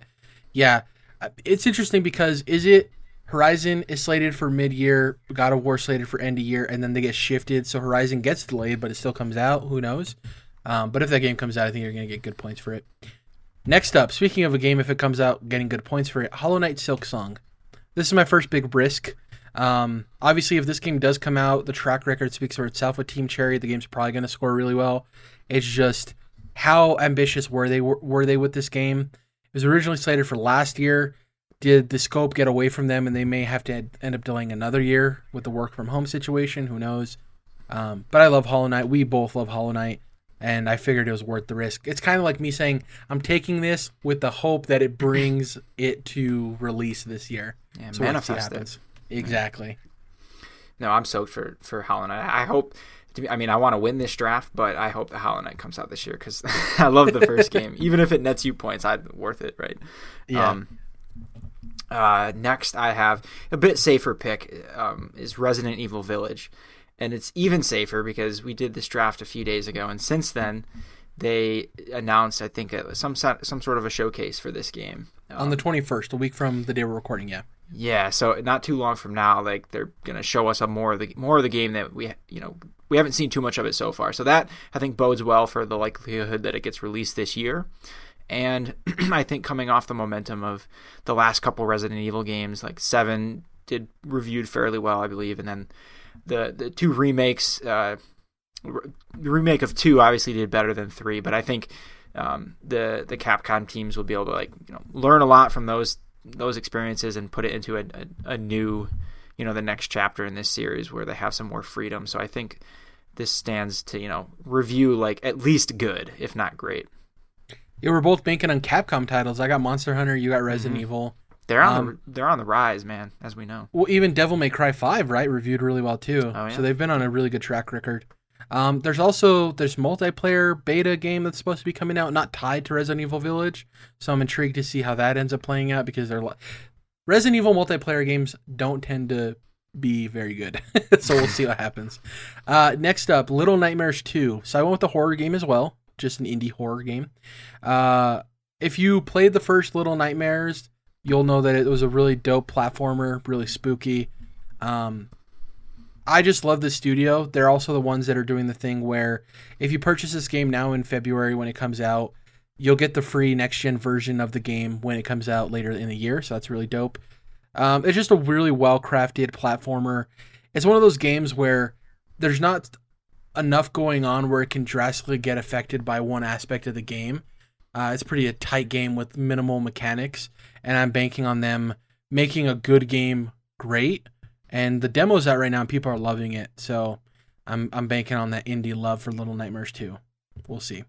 yeah, uh, it's interesting because is it Horizon is slated for mid year, God of War slated for end of year, and then they get shifted, so Horizon gets delayed, but it still comes out. Who knows? Um, but if that game comes out, I think you're going to get good points for it. Next up, speaking of a game, if it comes out, getting good points for it, Hollow Knight Silksong. This is my first big risk. Um, obviously, if this game does come out, the track record speaks for itself with Team Cherry. The game's probably going to score really well. It's just how ambitious were they were they with this game? It was originally slated for last year. Did the scope get away from them, and they may have to end up delaying another year with the work from home situation? Who knows? Um, but I love Hollow Knight. We both love Hollow Knight and I figured it was worth the risk. It's kind of like me saying I'm taking this with the hope that it brings it to release this year. Yeah, So we'll see what manifest it. Happens. Exactly. No, I'm soaked for for Hollow Knight. I hope. to be- I mean, I want to win this draft, but I hope the Hollow Knight comes out this year because I love the first game. Even if it nets you points, I'd worth it, right? Yeah. Um, uh, next, I have a bit safer pick um, is Resident Evil Village, and it's even safer because we did this draft a few days ago, and since then they announced, I think, uh, some some sort of a showcase for this game On the 21st, a week from the day we're recording, yeah. Yeah, so not too long from now, like they're gonna show us a more of the more of the game that we you know we haven't seen too much of it so far. So that I think bodes well for the likelihood that it gets released this year. And I think coming off the momentum of the last couple Resident Evil games, like Seven did reviewed fairly well, I believe, and then the the two remakes, uh, re- the remake of two obviously did better than three, but I think um, the the Capcom teams will be able to like you know learn a lot from those those experiences and put it into a, a, a new you know the next chapter in this series where they have some more freedom. So I think this stands to you know review like at least good, if not great. Yeah, we're both banking on Capcom titles. I got Monster Hunter, you got Resident Evil. They're on Um, the they're on the rise, man, as we know. Well, even Devil May Cry 5, right, reviewed really well too. Oh, yeah? So they've been on a really good track record. Um, there's also this multiplayer beta game that's supposed to be coming out, not tied to Resident Evil Village. So I'm intrigued to see how that ends up playing out because they're Resident Evil multiplayer games don't tend to be very good. so we'll see what happens. Uh, next up, Little Nightmares 2. So I went with the horror game as well, just an indie horror game. Uh, if you played the first Little Nightmares, you'll know that it was a really dope platformer, really spooky. Um, I just love the studio. They're also the ones that are doing the thing where if you purchase this game now in February when it comes out, you'll get the free next gen version of the game when it comes out later in the year. So that's really dope. Um, it's just a really well crafted platformer. It's one of those games where there's not enough going on where it can drastically get affected by one aspect of the game. Uh, it's pretty a tight game with minimal mechanics, and I'm banking on them making a good game great. And the demo's out right now, and people are loving it. So I'm I'm banking on that indie love for Little Nightmares too. We'll see.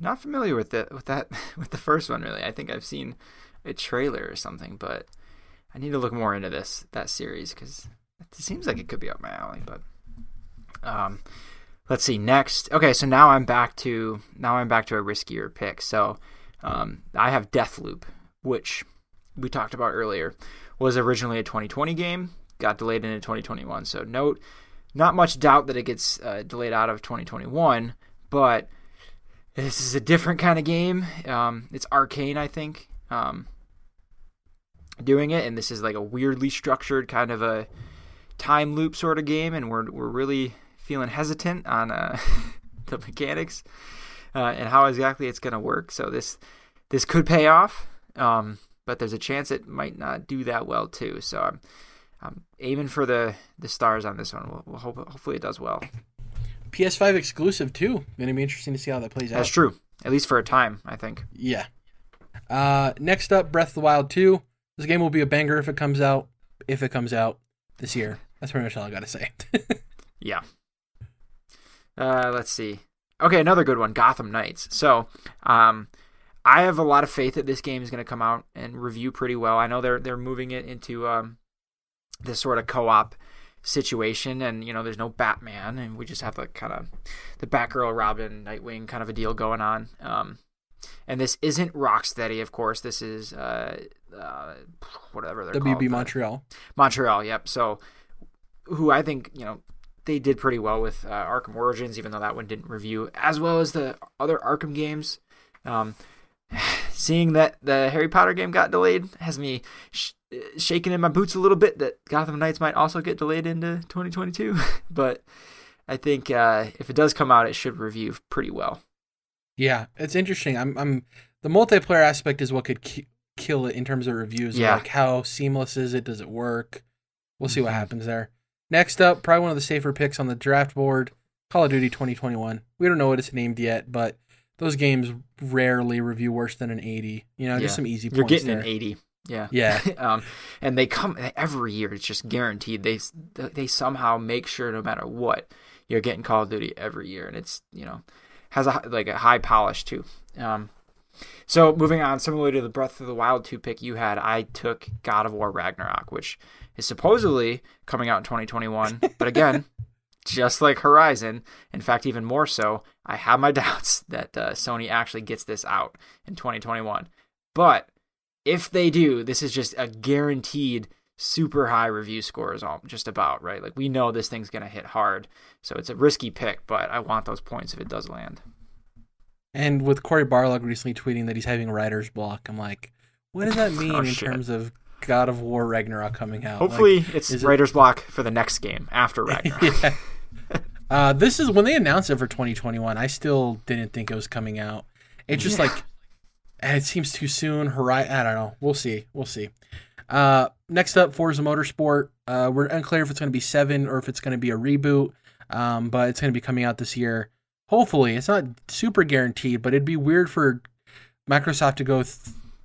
Not familiar with the with that with the first one really. I think I've seen a trailer or something, but I need to look more into this that series because it seems like it could be up my alley. But um, let's see next. Okay, so now I'm back to now I'm back to a riskier pick. So um, I have Deathloop, which we talked about earlier, was originally a 2020 game, got delayed into 2021. So note, not much doubt that it gets uh, delayed out of 2021, but this is a different kind of game. Um, it's Arkane, I think, um, doing it, and this is like a weirdly structured kind of a time loop sort of game, and we're we're really feeling hesitant on uh, the mechanics uh, and how exactly it's going to work. So this this could pay off, um, but there's a chance it might not do that well too. So I'm, I'm aiming for the the stars on this one. We'll, we'll hope, hopefully it does well. PS5 exclusive too. Going to be interesting to see how that plays out. That's true. At least for a time, I think. Yeah. Uh, next up, Breath of the Wild 2. This game will be a banger if it comes out. If it comes out this year. That's pretty much all I got to say. yeah. Uh, let's see. Okay, another good one, Gotham Knights. So, um, I have a lot of faith that this game is going to come out and review pretty well. I know they're they're moving it into um, this sort of co-op situation, and you know, there's no Batman, and we just have the kind of the Batgirl, Robin, Nightwing kind of a deal going on. Um, and this isn't Rocksteady, of course. This is uh, uh, whatever they're WB called. Montreal. Montreal, yep. So, who I think you know they did pretty well with uh, Arkham Origins, even though that one didn't review as well as the other Arkham games. Um, seeing that the Harry Potter game got delayed has me sh- shaking in my boots a little bit that Gotham Knights might also get delayed into 2022. but I think uh, if it does come out, it should review pretty well. Yeah, it's interesting. I'm, I'm the multiplayer aspect is what could ki- kill it in terms of reviews. Yeah. Like how seamless is it? Does it work? We'll see what Mhm. happens there. Next up, probably one of the safer picks on the draft board, Call of Duty 2021. We don't know what it's named yet, but those games rarely review worse than an 80. You know, Yeah. just some easy You're points getting there. an 80. Yeah. Yeah. um, and they come every year. It's just guaranteed. They they somehow make sure no matter what you're getting Call of Duty every year, and it's you know has a like a high polish too. Um, so moving on, similarly to the Breath of the Wild two pick you had, I took God of War Ragnarok, which is supposedly coming out in 2021, but again. Just like Horizon, in fact, even more so, I have my doubts that uh, Sony actually gets this out in 2021. But if they do, this is just a guaranteed super high review scores all just about, right? Like we know this thing's gonna hit hard. So it's a risky pick, but I want those points if it does land. And with Cory Barlog recently tweeting that he's having writer's block, I'm like, what does that mean Oh, in shit. terms of God of War Ragnarok coming out? Like, Hopefully it's is it- writer's block for the next game after Ragnarok. yeah. Uh, this is when they announced it for 2021. I still didn't think it was coming out. It's just Yeah. like it seems too soon. Horizon, I don't know. We'll see. We'll see. Uh, next up, Forza Motorsport. Uh, we're unclear if it's going to be seven or if it's going to be a reboot. Um, but it's going to be coming out this year. Hopefully, it's not super guaranteed, but it'd be weird for Microsoft to go th-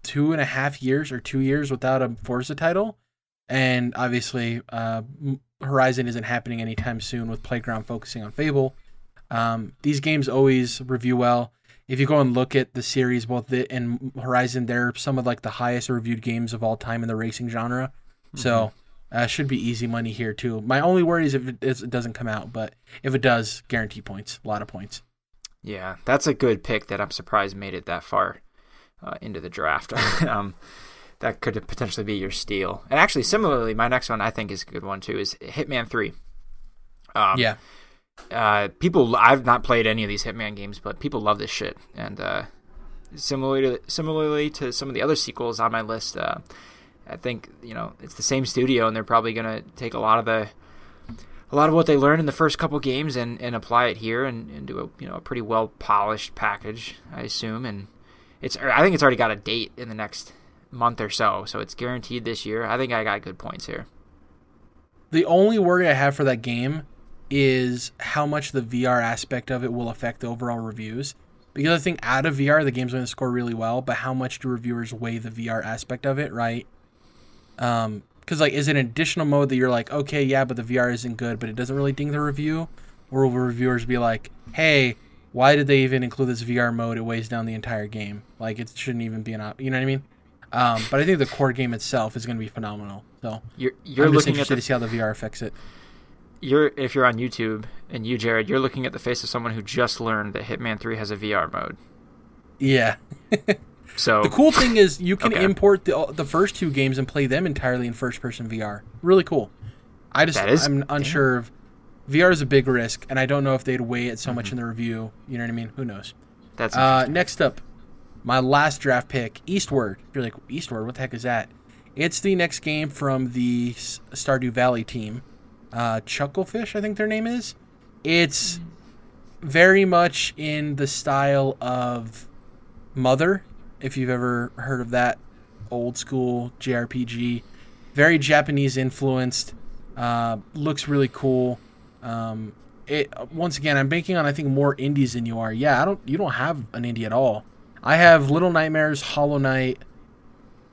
two and a half years or two years without a Forza title. And obviously, uh, Horizon isn't happening anytime soon with Playground focusing on Fable. Um, these games always review well. If you go and look at the series, both the and Horizon, they're some of like the highest reviewed games of all time in the racing genre. So uh, should be easy money here too. My only worry is if it, is, it doesn't come out, but if it does, guarantee points, a lot of points. Yeah, that's a good pick that I'm surprised made it that far uh, into the draft. um, that could potentially be your steal. And actually, similarly, my next one I think is a good one too is Hitman Three. Um, yeah, uh, people I've not played any of these Hitman games, but people love this shit. And uh, similarly, to, similarly to some of the other sequels on my list, uh, I think you know it's the same studio, and they're probably gonna take a lot of the a lot of what they learned in the first couple games and, and apply it here and, and do a you know a pretty well polished package, I assume. And it's I think it's already got a date in the next month or so, so it's guaranteed this year. I think I got good points here. The only worry I have for that game is how much the VR aspect of it will affect the overall reviews. Because I think out of VR, the game's going to score really well, but how much do reviewers weigh the VR aspect of it, right? Um, because like, is it an additional mode that you're like, okay, yeah, but the VR isn't good, but it doesn't really ding the review, or will reviewers be like, hey, why did they even include this VR mode? It weighs down the entire game. Like, it shouldn't even be an op. You know what I mean? Um, but I think the core game itself is going to be phenomenal. So you're you're I'm just looking at the, to see how the VR affects it. you're if you're on YouTube and you Jared, you're looking at the face of someone who just learned that Hitman 3 has a VR mode. Yeah. So The cool thing is you can Okay. import the the first two games and play them entirely in first person VR. Really cool. I just is- I'm unsure of VR is a big risk, and I don't know if they'd weigh it so much Mm-hmm. in the review. You know what I mean? Who knows? that's Uh, next up, my last draft pick, Eastward. You're like Eastward? What the heck is that? It's the next game from the Stardew Valley team, uh, Chucklefish, I think their name is. It's very much in the style of Mother, if you've ever heard of that old school JRPG. Very Japanese influenced. Uh, looks really cool. Um, it once again, I'm banking on I think more indies than you are. Yeah, I don't. You don't have an indie at all. I have Little Nightmares, Hollow Knight,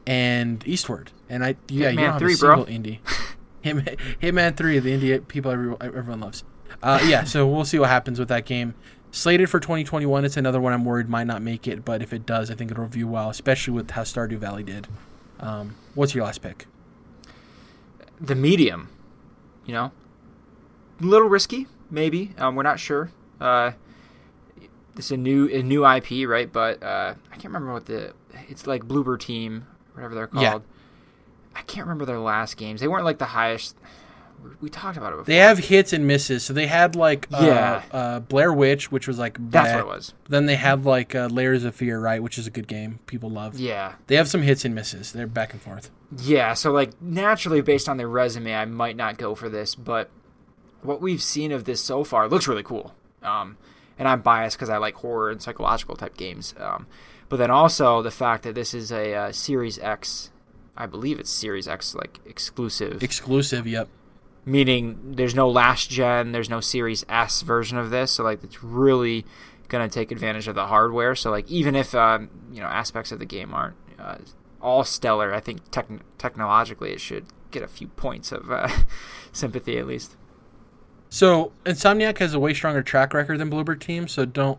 and Eastward. And I yeah, you Hitman don't have 3, a bro. single indie. Hitman, Hitman Three, the indie people everyone, everyone loves. Uh, yeah, so we'll see what happens with that game. Slated for 2021. It's another one I'm worried might not make it, but if it does, I think it'll review well, especially with how Stardew Valley did. Um, what's your last pick? the medium, you know, a little risky, maybe. Um, we're not sure. Uh, it's a new a new IP, right? But uh, I can't remember what the it's like Bloober Team, whatever they're called. Yeah. I can't remember their last games. They weren't like the highest. we- talked about it before. They have hits and misses. So they had like uh, Yeah. uh, Blair Witch, which was like That's bad. what it was. Then they had like uh, Layers of Fear, right, which is a good game people love. Yeah. They have some hits and misses. They're back and forth. Yeah, so like naturally based on their resume, I might not go for this, but what we've seen of this so far looks really cool. Um, and I'm biased because I like horror and psychological type games. Um, but then also the fact that this is a uh, Series X, I believe it's Series X like exclusive, Exclusive, yep. meaning there's no last gen, there's no Series S version of this. So like it's really gonna take advantage of the hardware. So like even if um, you know aspects of the game aren't uh, all stellar, I think techn technologically it should get a few points of uh, sympathy at least. So Insomniac has a way stronger track record than Bloober Team, so don't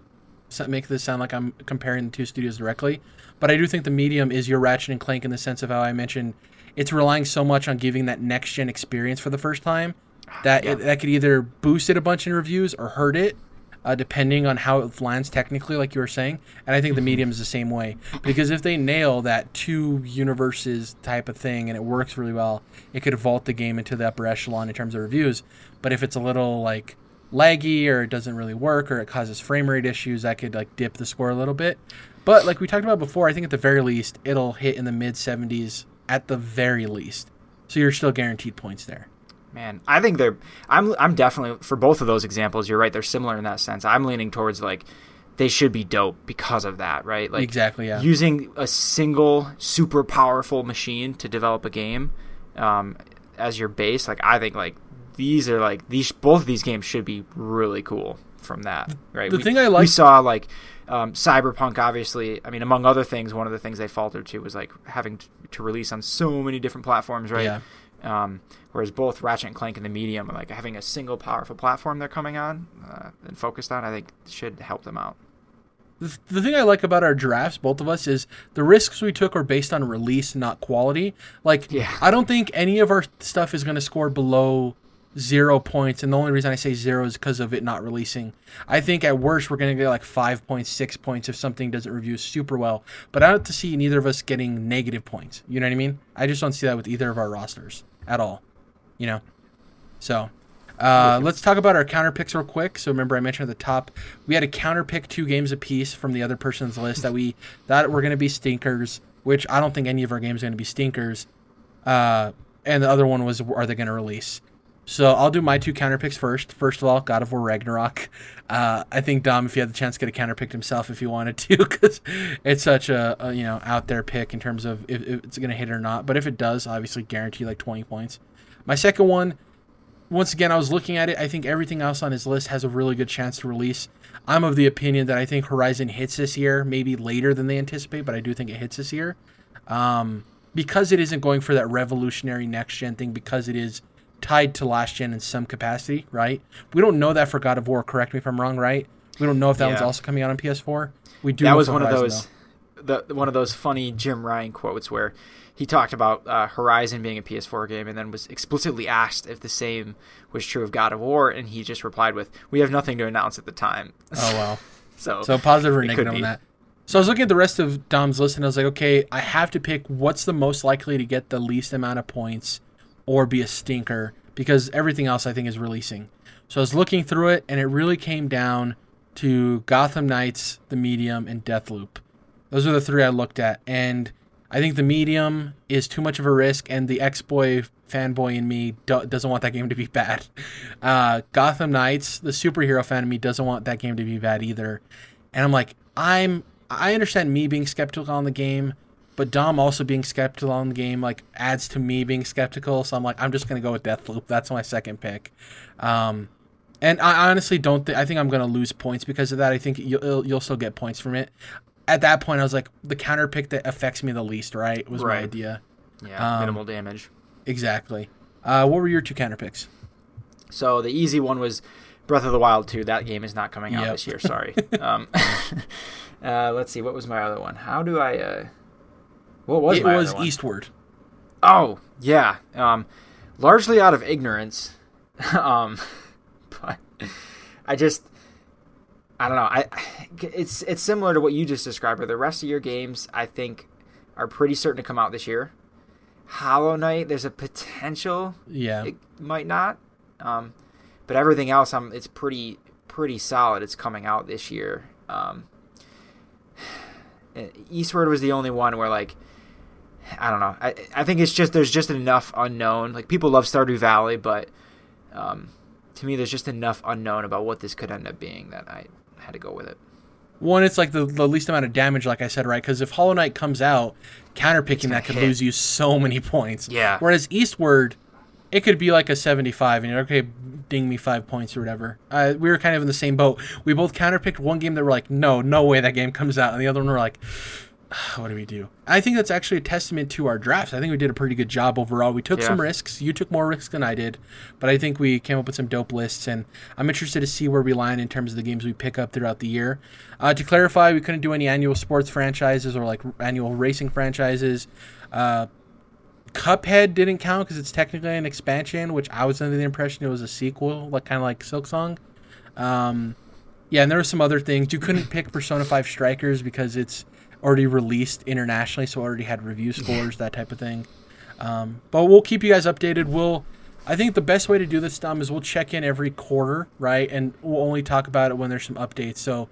make this sound like I'm comparing the two studios directly. But I do think the medium is your Ratchet and Clank in the sense of how I mentioned it's relying so much on giving that next gen experience for the first time that Yeah. it, that could either boost it a bunch in reviews or hurt it, uh, depending on how it lands technically, like you were saying. And I think the medium is the same way because if they nail that two universes type of thing and it works really well, it could vault the game into the upper echelon in terms of reviews. But if it's a little like laggy or it doesn't really work or it causes frame rate issues, that could like dip the score a little bit. But like we talked about before, I think at the very least it'll hit in the mid 70s at the very least. So you're still guaranteed points there. Man, I think they're. I'm. I'm definitely for both of those examples. You're right. They're similar in that sense. I'm leaning towards like they should be dope because of that, right? Like exactly, yeah. using a single super powerful machine to develop a game um, as your base. Like I think like these are like these both of these games should be really cool from that, right? the we, thing I like we saw like um, Cyberpunk, obviously. I mean, among other things, one of the things they faltered to was like having t- to release on so many different platforms, right? Yeah. Um, whereas both Ratchet and Clank and the Medium, are like having a single powerful platform they're coming on uh, and focused on, I think should help them out. The, the thing I like about our drafts, both of us, is the risks we took are based on release, not quality. Like, Yeah. I don't think any of our stuff is going to score below zero points, and the only reason I say zero is because of it not releasing. I think at worst we're going to get like five points, six points if something doesn't review super well. But I don't to see neither of us getting negative points. You know what I mean? I just don't see that with either of our rosters at all. You know, so. Uh, let's talk about our counter picks real quick. So remember, I mentioned at the top we had a counter pick two games apiece from the other person's list that we that were going to be stinkers, which I don't think any of our games are going to be stinkers. Uh, and the other one was are they going to release? So I'll do my two counter picks first. First of all, God of War Ragnarok. Uh, I think Dom, if he had the chance, could have counter picked himself if he wanted to, because it's such a, a, you know out there pick in terms of if, if it's to hit or not. But if it does, obviously guarantee like 20 points. My second one, once again, I was looking at it. I think everything else on his list has a really good chance to release. I'm of the opinion that I think Horizon hits this year, maybe later than they anticipate, but I do think it hits this year. Um, because it isn't going for that revolutionary next gen thing, because it is tied to last gen in some capacity, right? We don't know that for God of War. Correct me if I'm wrong, right? We don't know if that yeah. one's also coming out on PS4. We do. That was one Horizon, of those, the one of those funny Jim Ryan quotes where he talked about uh, Horizon being a PS4 game, and then was explicitly asked if the same was true of God of War, and he just replied with, "We have nothing to announce at the time." Oh wow. so so positive or negative on that. So I was looking at the rest of Dom's list, and I was like, okay, I have to pick what's the most likely to get the least amount of points, or be a stinker because everything else I think is releasing. So I was looking through it, and it really came down to Gotham Knights, The Medium, and Deathloop. Those are the three I looked at, and I think The Medium is too much of a risk, and the Xbox fanboy in me do- doesn't want that game to be bad. Uh, Gotham Knights, the superhero fan in me, doesn't want that game to be bad either. And I'm like, I'm I understand me being skeptical on the game, but Dom also being skeptical on the game like adds to me being skeptical. So I'm like, I'm just gonna go with Deathloop. That's my second pick. Um, and I honestly don't think I think I'm gonna lose points because of that. I think you'll you'll still get points from it. At that point, I was like, the counter pick that affects me the least, right? Was right. my idea. Yeah, um, minimal damage. Exactly. Uh, what were your two counter picks? So the easy one was Breath of the Wild 2. That game is not coming out yep. this year. Sorry. um, uh, let's see. What was my other one? How do I? Uh, what was it? was Eastward. Oh yeah. Um, largely out of ignorance. um, but I just. I don't know. I it's it's similar to what you just described. Where the rest of your games, I think, are pretty certain to come out this year. Hollow Knight, there's a potential. Yeah. It might not. Um, but everything else, I'm it's pretty pretty solid. It's coming out this year. Um, Eastward was the only one where like I don't know. I I think it's just there's just enough unknown. Like people love Stardew Valley, but um, to me, there's just enough unknown about what this could end up being that I had to go with it. One, it's like the, the least amount of damage, like I said, right? Because if Hollow Knight comes out, counterpicking that could hit. lose you so many points. Yeah. Whereas Eastward, it could be like a 75 and you're okay ding me five points or whatever uh, we were kind of in the same boat we both counterpicked one game that we're like no no way that game comes out and the other one we're like what do we do i think that's actually a testament to our drafts i think we did a pretty good job overall we took yeah. some risks you took more risks than i did but i think we came up with some dope lists and i'm interested to see where we line in terms of the games we pick up throughout the year uh, to clarify we couldn't do any annual sports franchises or like annual racing franchises uh, Cuphead didn't count because it's technically an expansion, which I was under the impression it was a sequel, like kind of like Silksong. Um, yeah, and there were some other things. You couldn't pick Persona 5 Strikers because it's already released internationally, so already had review scores, that type of thing. Um, but we'll keep you guys updated. We'll, I think the best way to do this, Dom, is we'll check in every quarter, right? And we'll only talk about it when there's some updates. So,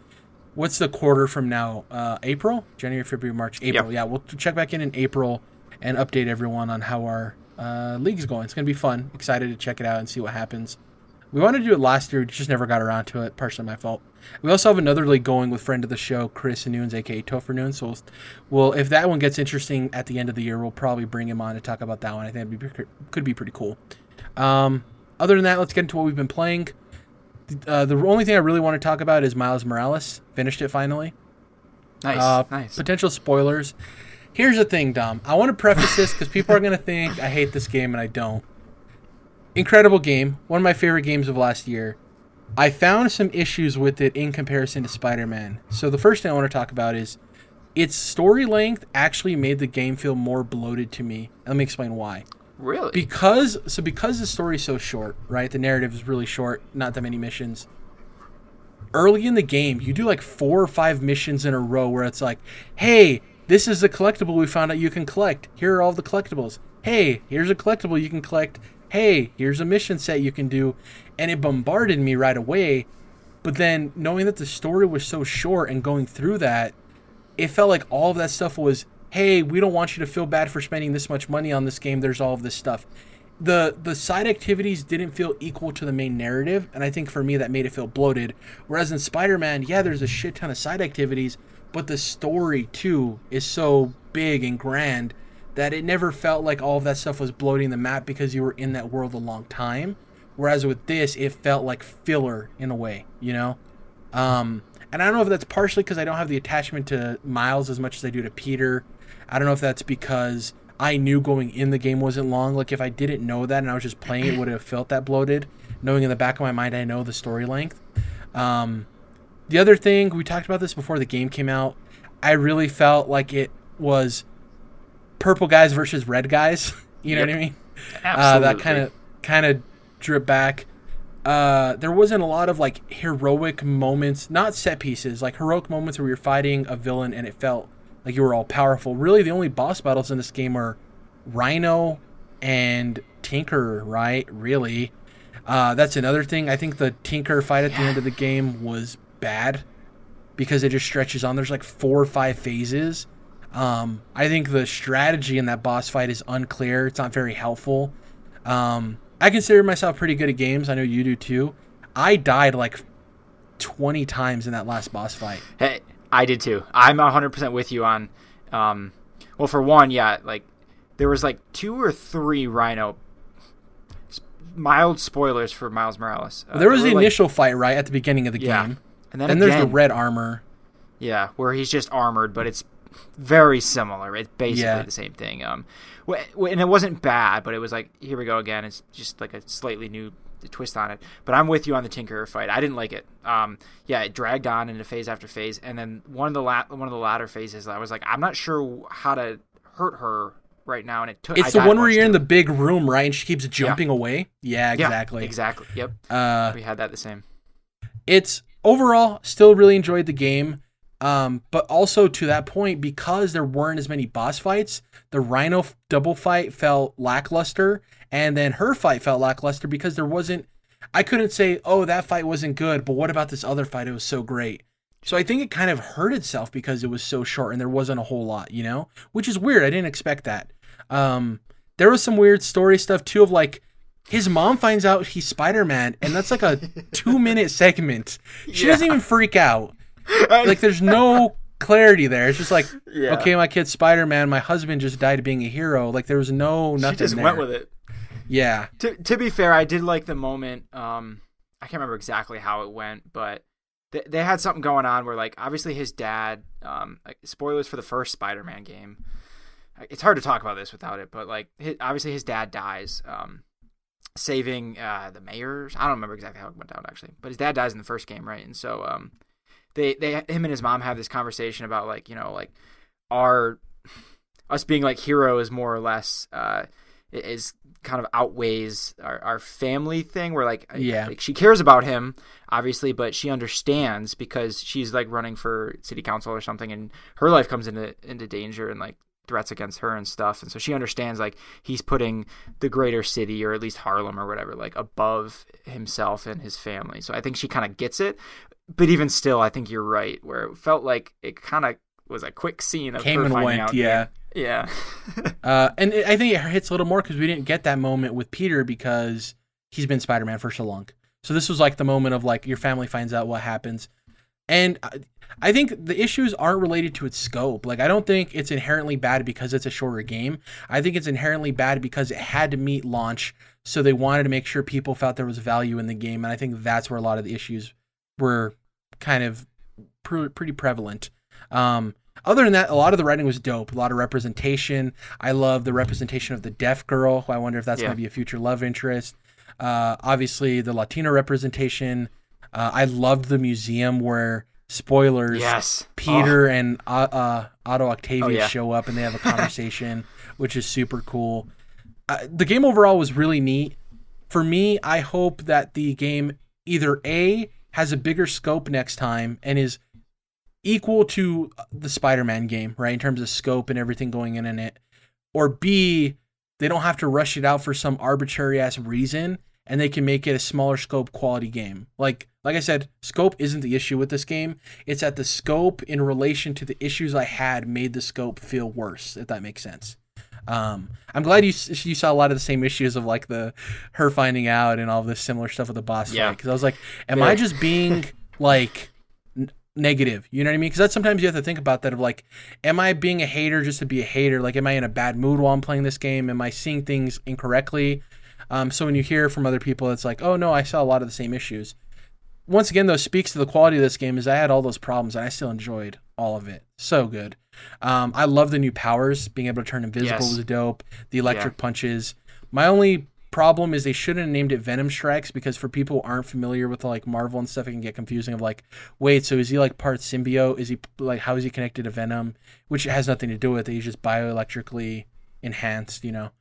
what's the quarter from now? Uh, April, January, February, March, April. Yep. Yeah, we'll check back in in April and update everyone on how our uh, league's going. It's going to be fun. Excited to check it out and see what happens. We wanted to do it last year, we just never got around to it. Partially my fault. We also have another league going with friend of the show, Chris Noons, aka Topher Noons. So, we'll, we'll, if that one gets interesting at the end of the year, we'll probably bring him on to talk about that one. I think it could be pretty cool. Um, other than that, let's get into what we've been playing. Uh, the only thing I really want to talk about is Miles Morales. Finished it finally. Nice. Uh, nice. Potential spoilers. Here's the thing, Dom. I want to preface this because people are going to think I hate this game, and I don't. Incredible game. One of my favorite games of last year. I found some issues with it in comparison to Spider Man. So, the first thing I want to talk about is its story length actually made the game feel more bloated to me. Let me explain why. Really? Because so because the story is so short, right? The narrative is really short, not that many missions. Early in the game, you do like four or five missions in a row where it's like, "Hey, this is a collectible we found out you can collect. Here are all the collectibles. Hey, here's a collectible you can collect. Hey, here's a mission set you can do. And it bombarded me right away. But then knowing that the story was so short and going through that, it felt like all of that stuff was, hey, we don't want you to feel bad for spending this much money on this game. There's all of this stuff. the the side activities didn't feel equal to the main narrative, and I think for me that made it feel bloated. Whereas in Spider-Man, yeah, there's a shit ton of side activities, but the story too is so big and grand that it never felt like all of that stuff was bloating the map because you were in that world a long time. Whereas with this, it felt like filler in a way, you know. Um, and I don't know if that's partially because I don't have the attachment to Miles as much as I do to Peter. I don't know if that's because I knew going in the game wasn't long. Like if I didn't know that and I was just playing it, would have felt that bloated. Knowing in the back of my mind I know the story length. Um, the other thing we talked about this before the game came out. I really felt like it was purple guys versus red guys. you know Yep. what I mean? Absolutely. Uh, that kind of kind of drip back. Uh, there wasn't a lot of like heroic moments, not set pieces, like heroic moments where you're fighting a villain and it felt like you were all powerful. Really, the only boss battles in this game are Rhino and Tinker, right? Really, uh, that's another thing. I think the Tinker fight at the end of the game was bad because it just stretches on. There's like four or five phases. Um, I think the strategy in that boss fight is unclear. It's not very helpful. Um, I consider myself pretty good at games. I know you do too. I died like 20 times in that last boss fight. Hey, I did too. I'm 100% with you on. Um, well, for one, yeah, like there was like two or three Rhino. Mild spoilers for Miles Morales. Uh, there was the like- initial fight right at the beginning of the Yeah. game. and then Then there's the red armor. Yeah, where he's just armored, but it's very similar. It's basically Yeah. the same thing. Um, and it wasn't bad, but it was like, here we go again. It's just like a slightly new twist on it. But I'm with you on the Tinkerer fight. I didn't like it. Um, yeah, it dragged on into phase after phase, and then one of the la- one of the latter phases, I was like, I'm not sure how to hurt her right now, and it took. It's I the one where you're in the big room, right? And she keeps jumping away. Yeah, Yeah, exactly. exactly. Yep, Uh, we had that the same. it's overall still really enjoyed the game. Um, but also to that point, because there weren't as many boss fights, the Rhino double fight felt lackluster, and then her fight felt lackluster because there wasn't. I couldn't say, "Oh, that fight wasn't good," but what about this other fight? It was so great. So I think it kind of hurt itself because it was so short and there wasn't a whole lot, you know, which is weird. I didn't expect that. Um, there was some weird story stuff too of like his mom finds out he's Spider Man, and that's like a two minute segment. She doesn't even freak out. Like there's no clarity there. It's just like, Yeah. okay, my kid's Spider Man. My husband just died being a hero. Like there was no nothing. she just there. went with it. Yeah, to to be fair, I did like the moment. Um, I can't remember exactly how it went, but they, they had something going on where, like, obviously his dad. Um, like, spoilers for the first Spider-Man game. It's hard to talk about this without it, but like, his, obviously his dad dies. Um, saving uh the mayors. I don't remember exactly how it went down actually, but his dad dies in the first game, right? And so um, they they him and his mom have this conversation about like you know like our us being like hero is more or less uh is kind of outweighs our, our family thing where like, Yeah. like she cares about him obviously but she understands because she's like running for city council or something and her life comes into into danger and like threats against her and stuff and so she understands like he's putting the greater city or at least Harlem or whatever like above himself and his family so I think she kind of gets it but even still I think you're right where it felt like it kind of was a quick scene of came her and finding went. out Yeah. yeah Uh, and it, I think it hits a little more because we didn't get that moment with Peter because he's been Spider Man for so long. So this was like the moment of like your family finds out what happens, and I, think the issues aren't related to its scope. Like I don't think it's inherently bad because it's a shorter game. I think it's inherently bad because it had to meet launch, so they wanted to make sure people felt there was value in the game, and I think that's where a lot of the issues were kind of pr- pretty prevalent. Um, other than that, a lot of the writing was dope. A lot of representation. I love the representation of the deaf girl. Who I wonder if that's Yeah. going to be a future love interest. Uh, obviously, the Latino representation. Uh, I loved the museum where spoilers. yes Peter and uh, uh, Otto Octavius Oh, yeah. show up and they have a conversation, which is super cool. Uh, the game overall was really neat. For me, I hope that the game either A has a bigger scope next time and is equal to the Spider-Man game, right, in terms of scope and everything going in in it, or B they don't have to rush it out for some arbitrary ass reason and they can make it a smaller scope quality game. Like like I said, scope isn't the issue with this game. It's that the scope in relation to the issues I had made the scope feel worse, if that makes sense. Um, I'm glad you you saw a lot of the same issues of like the her finding out and all this similar stuff with the boss Yeah. fight. Because I was like, am Yeah. I just being like n- negative? You know what I mean? Because that's sometimes you have to think about that of like, am I being a hater just to be a hater? Like, am I in a bad mood while I'm playing this game? Am I seeing things incorrectly? Um, so when you hear from other people, it's like, oh no, I saw a lot of the same issues. Once again, though, speaks to the quality of this game. Is I had all those problems and I still enjoyed all of it. So good. Um, I love the new powers. Being able to turn invisible Yes. was dope. The electric punches. My only problem is they shouldn't have named it Venom Strikes because for people who aren't familiar with like Marvel and stuff, it can get confusing. Of like, wait, so is he like part symbiote? Is he like how is he connected to Venom? Which has nothing to do with it. He's just bioelectrically enhanced, you know.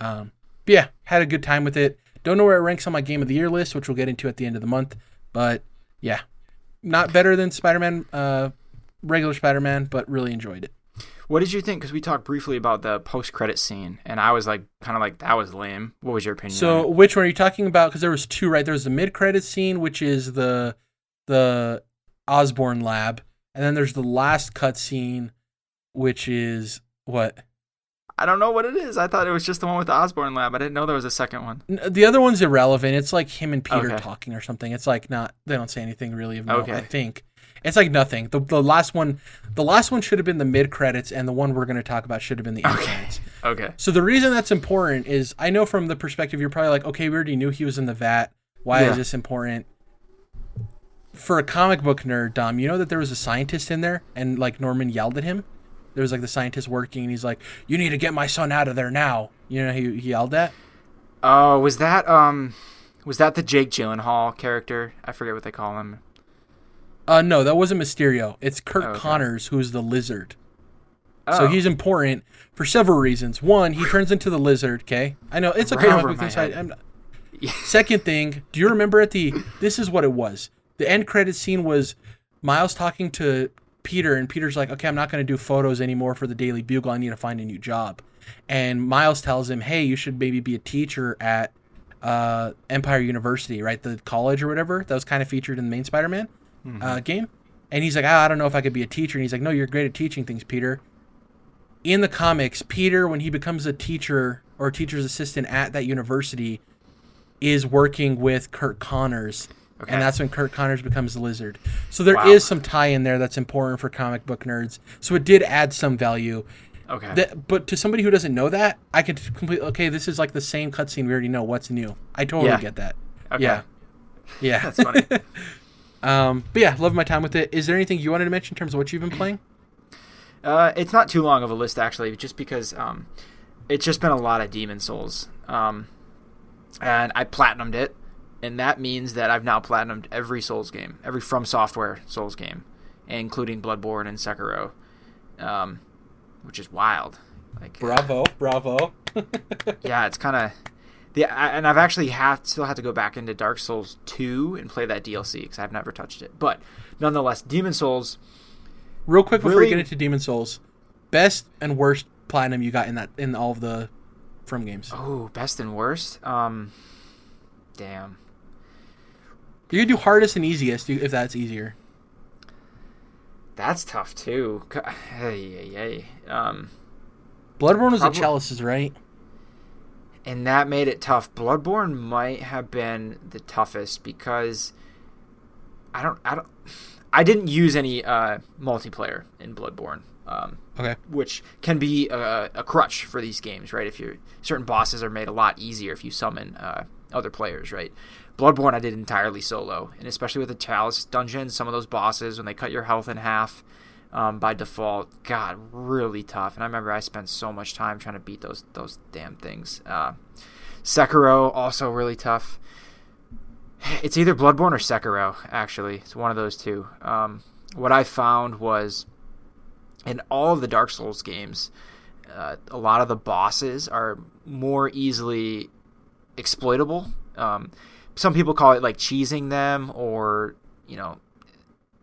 Um, but yeah, had a good time with it. Don't know where it ranks on my game of the year list, which we'll get into at the end of the month. But yeah, not better than Spider Man, uh, regular Spider Man, but really enjoyed it. What did you think? Because we talked briefly about the post credit scene, and I was like, kind of like, that was lame. What was your opinion? So which one are you talking about? Because there was two, right? There was the mid credit scene, which is the the Osborn lab, and then there's the last cut scene, which is what I don't know what it is. I thought it was just the one with the Osborn lab. I didn't know there was a second one. The other one's irrelevant. It's like him and Peter Okay. talking or something. It's like not. They don't say anything really of note. Okay. I think it's like nothing. The the last one, the last one should have been the mid credits, and the one we're going to talk about should have been the end Okay. credits. Okay. So the reason that's important is I know from the perspective you're probably like, okay, we already knew he was in the vat. Why Yeah. is this important? For a comic book nerd, Dom, you know that there was a scientist in there, and like Norman yelled at him. There was like the scientist working, and he's like, "You need to get my son out of there now." You know, he, he yelled at. Oh, was that um, was that the Jake Gyllenhaal character? I forget what they call him. Uh, no, that wasn't Mysterio. It's Kurt Oh, okay. Connors, who's the lizard. Oh. So he's important for several reasons. One, he turns into the lizard. Okay, I know it's a Right comic book my thing. so I- head. I'm not- Second thing, do you remember at the? This is what it was. The end credit scene was Miles talking to Peter, and Peter's like, "Okay, I'm not going to do photos anymore for the Daily Bugle. I need to find a new job." And Miles tells him, "Hey, you should maybe be a teacher at uh, Empire University, right? The college or whatever that was kind of featured in the main Spider-Man uh, game." And he's like, ah, "I don't know if I could be a teacher." And he's like, "No, you're great at teaching things, Peter." In the comics, Peter, when he becomes a teacher or a teacher's assistant at that university, is working with Kurt Connors. Okay. And that's when Kurt Connors becomes the lizard. So there is Wow. some tie in there that's important for comic book nerds. So it did add some value. okay. That, but to somebody who doesn't know that, I could completely okay. This is like the same cutscene we already know. What's new? I totally Yeah. get that. okay. Yeah, yeah. That's funny. um, but yeah, love my time with it. Is there anything you wanted to mention in terms of what you've been playing? Uh, it's not too long of a list actually, just because um, it's just been a lot of Demon Souls. Um, and I platinumed it, and that means that I've now platinumed every Souls game, every From Software Souls game, including Bloodborne and Sekiro, um, which is wild. Like, Bravo, bravo. yeah, it's kind of. I- and I've actually have still had to go back into Dark Souls 2 and play that DLC because I've never touched it. But nonetheless, Demon Souls. Real quick before Really? we get into Demon Souls, best and worst platinum you got in that in all of the From games. Oh, best and worst. Um, damn. You can do hardest and easiest if that's easier. That's tough too. Hey, hey, hey. Um, Bloodborne was Probably- the chalices, right? and that made it tough. Bloodborne might have been the toughest because I don't, I don't, I didn't use any uh, multiplayer in Bloodborne, um, Okay. which can be a, a crutch for these games, right? If you're certain bosses are made a lot easier if you summon uh, other players, right? Bloodborne I did entirely solo, and especially with the Chalice dungeon, some of those bosses when they cut your health in half. Um, by default, God, really tough. And I remember I spent so much time trying to beat those those damn things. Uh, Sekiro also really tough. It's either Bloodborne or Sekiro. Actually, it's one of those two. Um, what I found was in all of the Dark Souls games, uh, a lot of the bosses are more easily exploitable. Um, some people call it like cheesing them, or you know,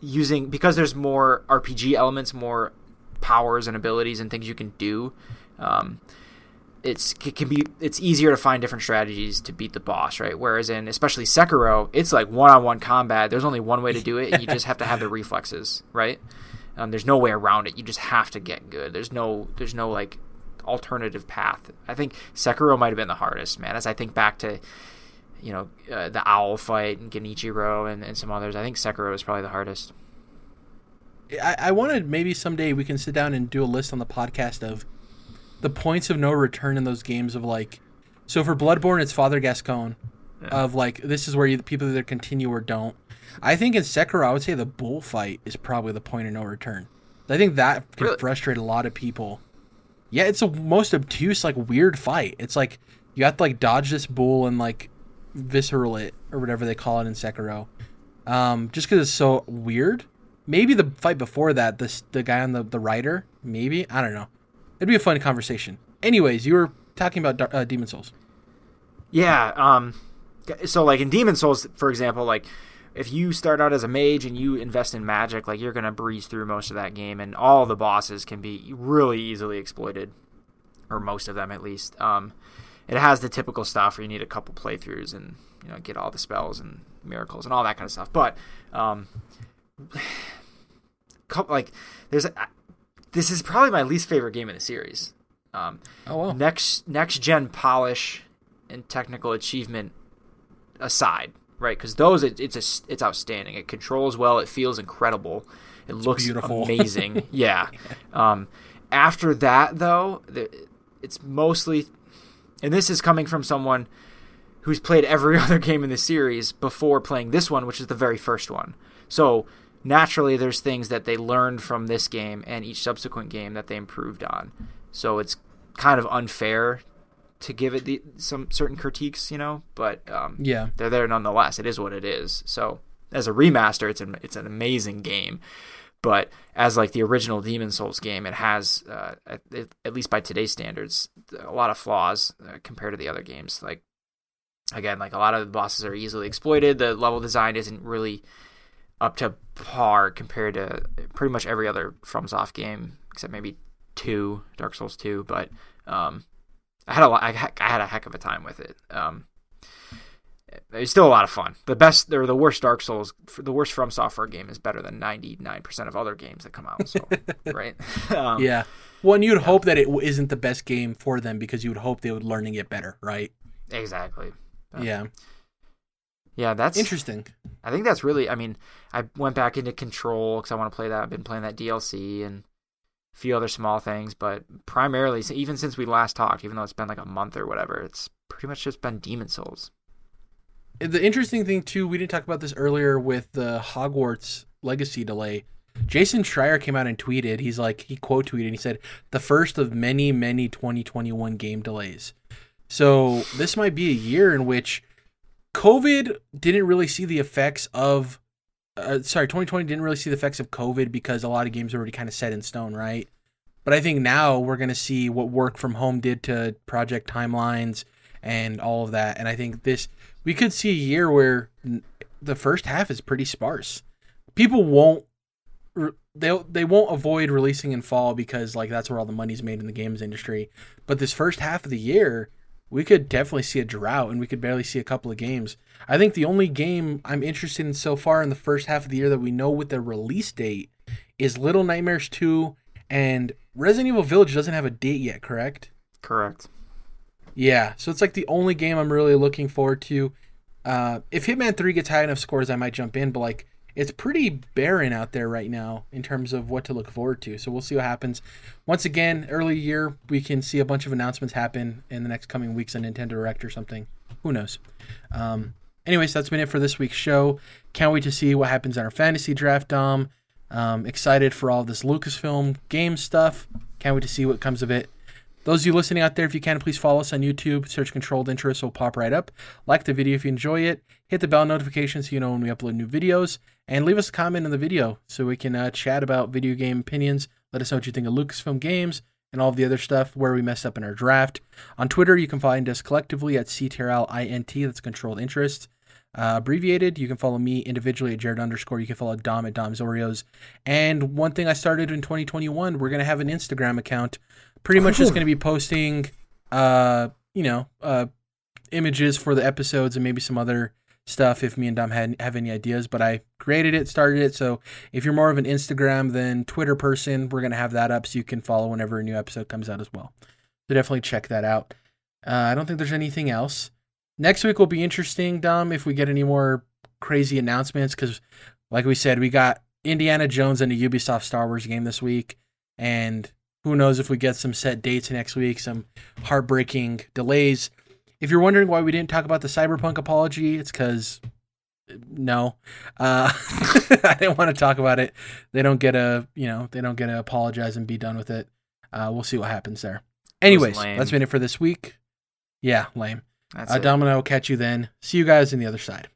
using because there's more RPG elements, more powers and abilities and things you can do. Um, it's it can be it's easier to find different strategies to beat the boss, right? Whereas in especially Sekiro, it's like one-on-one combat. There's only one way to do it, and you just have to have the reflexes, right? Um, there's no way around it. You just have to get good. There's no there's no like alternative path. I think Sekiro might have been the hardest, man. As I think back to, you know, uh, the owl fight and Genichiro and, and some others, I think Sekiro is probably the hardest. I, I wanted maybe someday we can sit down and do a list on the podcast of the points of no return in those games of like so for Bloodborne it's Father Gascoigne yeah. of like this is where you, people either continue or don't. I think in Sekiro I would say the bullfight is probably the point of no return. I think that can really? frustrate a lot of people. Yeah, it's the most obtuse, like weird fight. It's like you have to like dodge this bull and like visceral it or whatever they call it in Sekiro. Um, just because it's so weird. Maybe the fight before that, this the guy on the the rider. Maybe I don't know. It'd be a fun conversation. Anyways, you were talking about uh, Demon Souls. Yeah. Um. So like in Demon Souls, for example, like if you start out as a mage and you invest in magic, like you're gonna breeze through most of that game, and all the bosses can be really easily exploited, or most of them at least. Um, it has the typical stuff where you need a couple playthroughs and you know get all the spells and miracles and all that kind of stuff. But um, like there's a, this is probably my least favorite game in the series. Um, oh well. Next next gen polish and technical achievement aside, right? Because those it, it's a, it's outstanding. It controls well. It feels incredible. It it's looks beautiful. amazing. yeah. Um, after that, though, the, it's mostly, and this is coming from someone who's played every other game in the series before playing this one, which is the very first one. So naturally, there's things that they learned from this game and each subsequent game that they improved on. So it's kind of unfair to give it the, some certain critiques, you know, but um, yeah, they're there nonetheless. It is what it is. So as a remaster, it's an it's an amazing game, but as like the original Demon Souls game, it has uh, at, at, least by today's standards a lot of flaws uh, compared to the other games. Like again, like a lot of the bosses are easily exploited. The level design isn't really up to par compared to pretty much every other FromSoft game except maybe two Dark Souls two, but um, I had a lot, I, had a heck of a time with it. Um, it's still a lot of fun. The best or the worst Dark Souls, the worst From Software game is better than ninety nine percent of other games that come out. So, right? Um, yeah. Well, and you'd yeah. hope that it isn't the best game for them because you would hope they would learn to get better, right? Exactly. Um, yeah. Yeah, that's interesting. I think that's really. I mean, I went back into Control because I want to play that. I've been playing that DLC and a few other small things, but primarily, even since we last talked, even though it's been like a month or whatever, it's pretty much just been Demon Souls. The interesting thing too, we didn't talk about this earlier with the Hogwarts Legacy delay. Jason Schreier came out and tweeted. He's like, he quote tweeted. He said, "The first of many, many 2021 game delays." So this might be a year in which COVID didn't really see the effects of uh, sorry, 2020 didn't really see the effects of COVID because a lot of games are already kind of set in stone, right? But I think now we're going to see what work from home did to project timelines and all of that. And I think this, we could see a year where the first half is pretty sparse. People won't, they they won't avoid releasing in fall because like that's where all the money's made in the games industry. But this first half of the year, we could definitely see a drought and we could barely see a couple of games. I think the only game I'm interested in so far in the first half of the year that we know with the release date is Little Nightmares 2 and Resident Evil Village doesn't have a date yet, correct? Correct. Yeah, so it's like the only game I'm really looking forward to. Uh, if Hitman 3 gets high enough scores, I might jump in, but like it's pretty barren out there right now in terms of what to look forward to. So we'll see what happens. Once again, early year, we can see a bunch of announcements happen in the next coming weeks on Nintendo Direct or something. Who knows? Um, anyways, that's been it for this week's show. Can't wait to see what happens in our fantasy draft, Dom. Um, excited for all this Lucasfilm game stuff. Can't wait to see what comes of it. Those of you listening out there, if you can, please follow us on YouTube. Search Controlled Interest will pop right up. Like the video if you enjoy it. Hit the bell notification so you know when we upload new videos. And leave us a comment in the video so we can uh, chat about video game opinions. Let us know what you think of Lucasfilm games and all of the other stuff where we messed up in our draft. On Twitter, you can find us collectively at CTRLINT, that's Controlled Interest. Uh, abbreviated, you can follow me individually at Jared underscore. You can follow Dom at Dom's Oreos. And one thing I started in 2021, we're going to have an Instagram account pretty much just going to be posting, uh, you know, uh, images for the episodes and maybe some other stuff if me and Dom had have any ideas. But I created it, started it. So if you're more of an Instagram than Twitter person, we're gonna have that up so you can follow whenever a new episode comes out as well. So definitely check that out. Uh, I don't think there's anything else. Next week will be interesting, Dom, if we get any more crazy announcements. Because, like we said, we got Indiana Jones and a Ubisoft Star Wars game this week. And who knows if we get some set dates next week, some heartbreaking delays. If you're wondering why we didn't talk about the Cyberpunk apology, it's because no, uh, I didn't want to talk about it. They don't get a, you know, they don't get to apologize and be done with it. Uh, we'll see what happens there. Anyways, that's been it for this week. Yeah, lame. That's Uh. Domino, will catch you then. See you guys on the other side.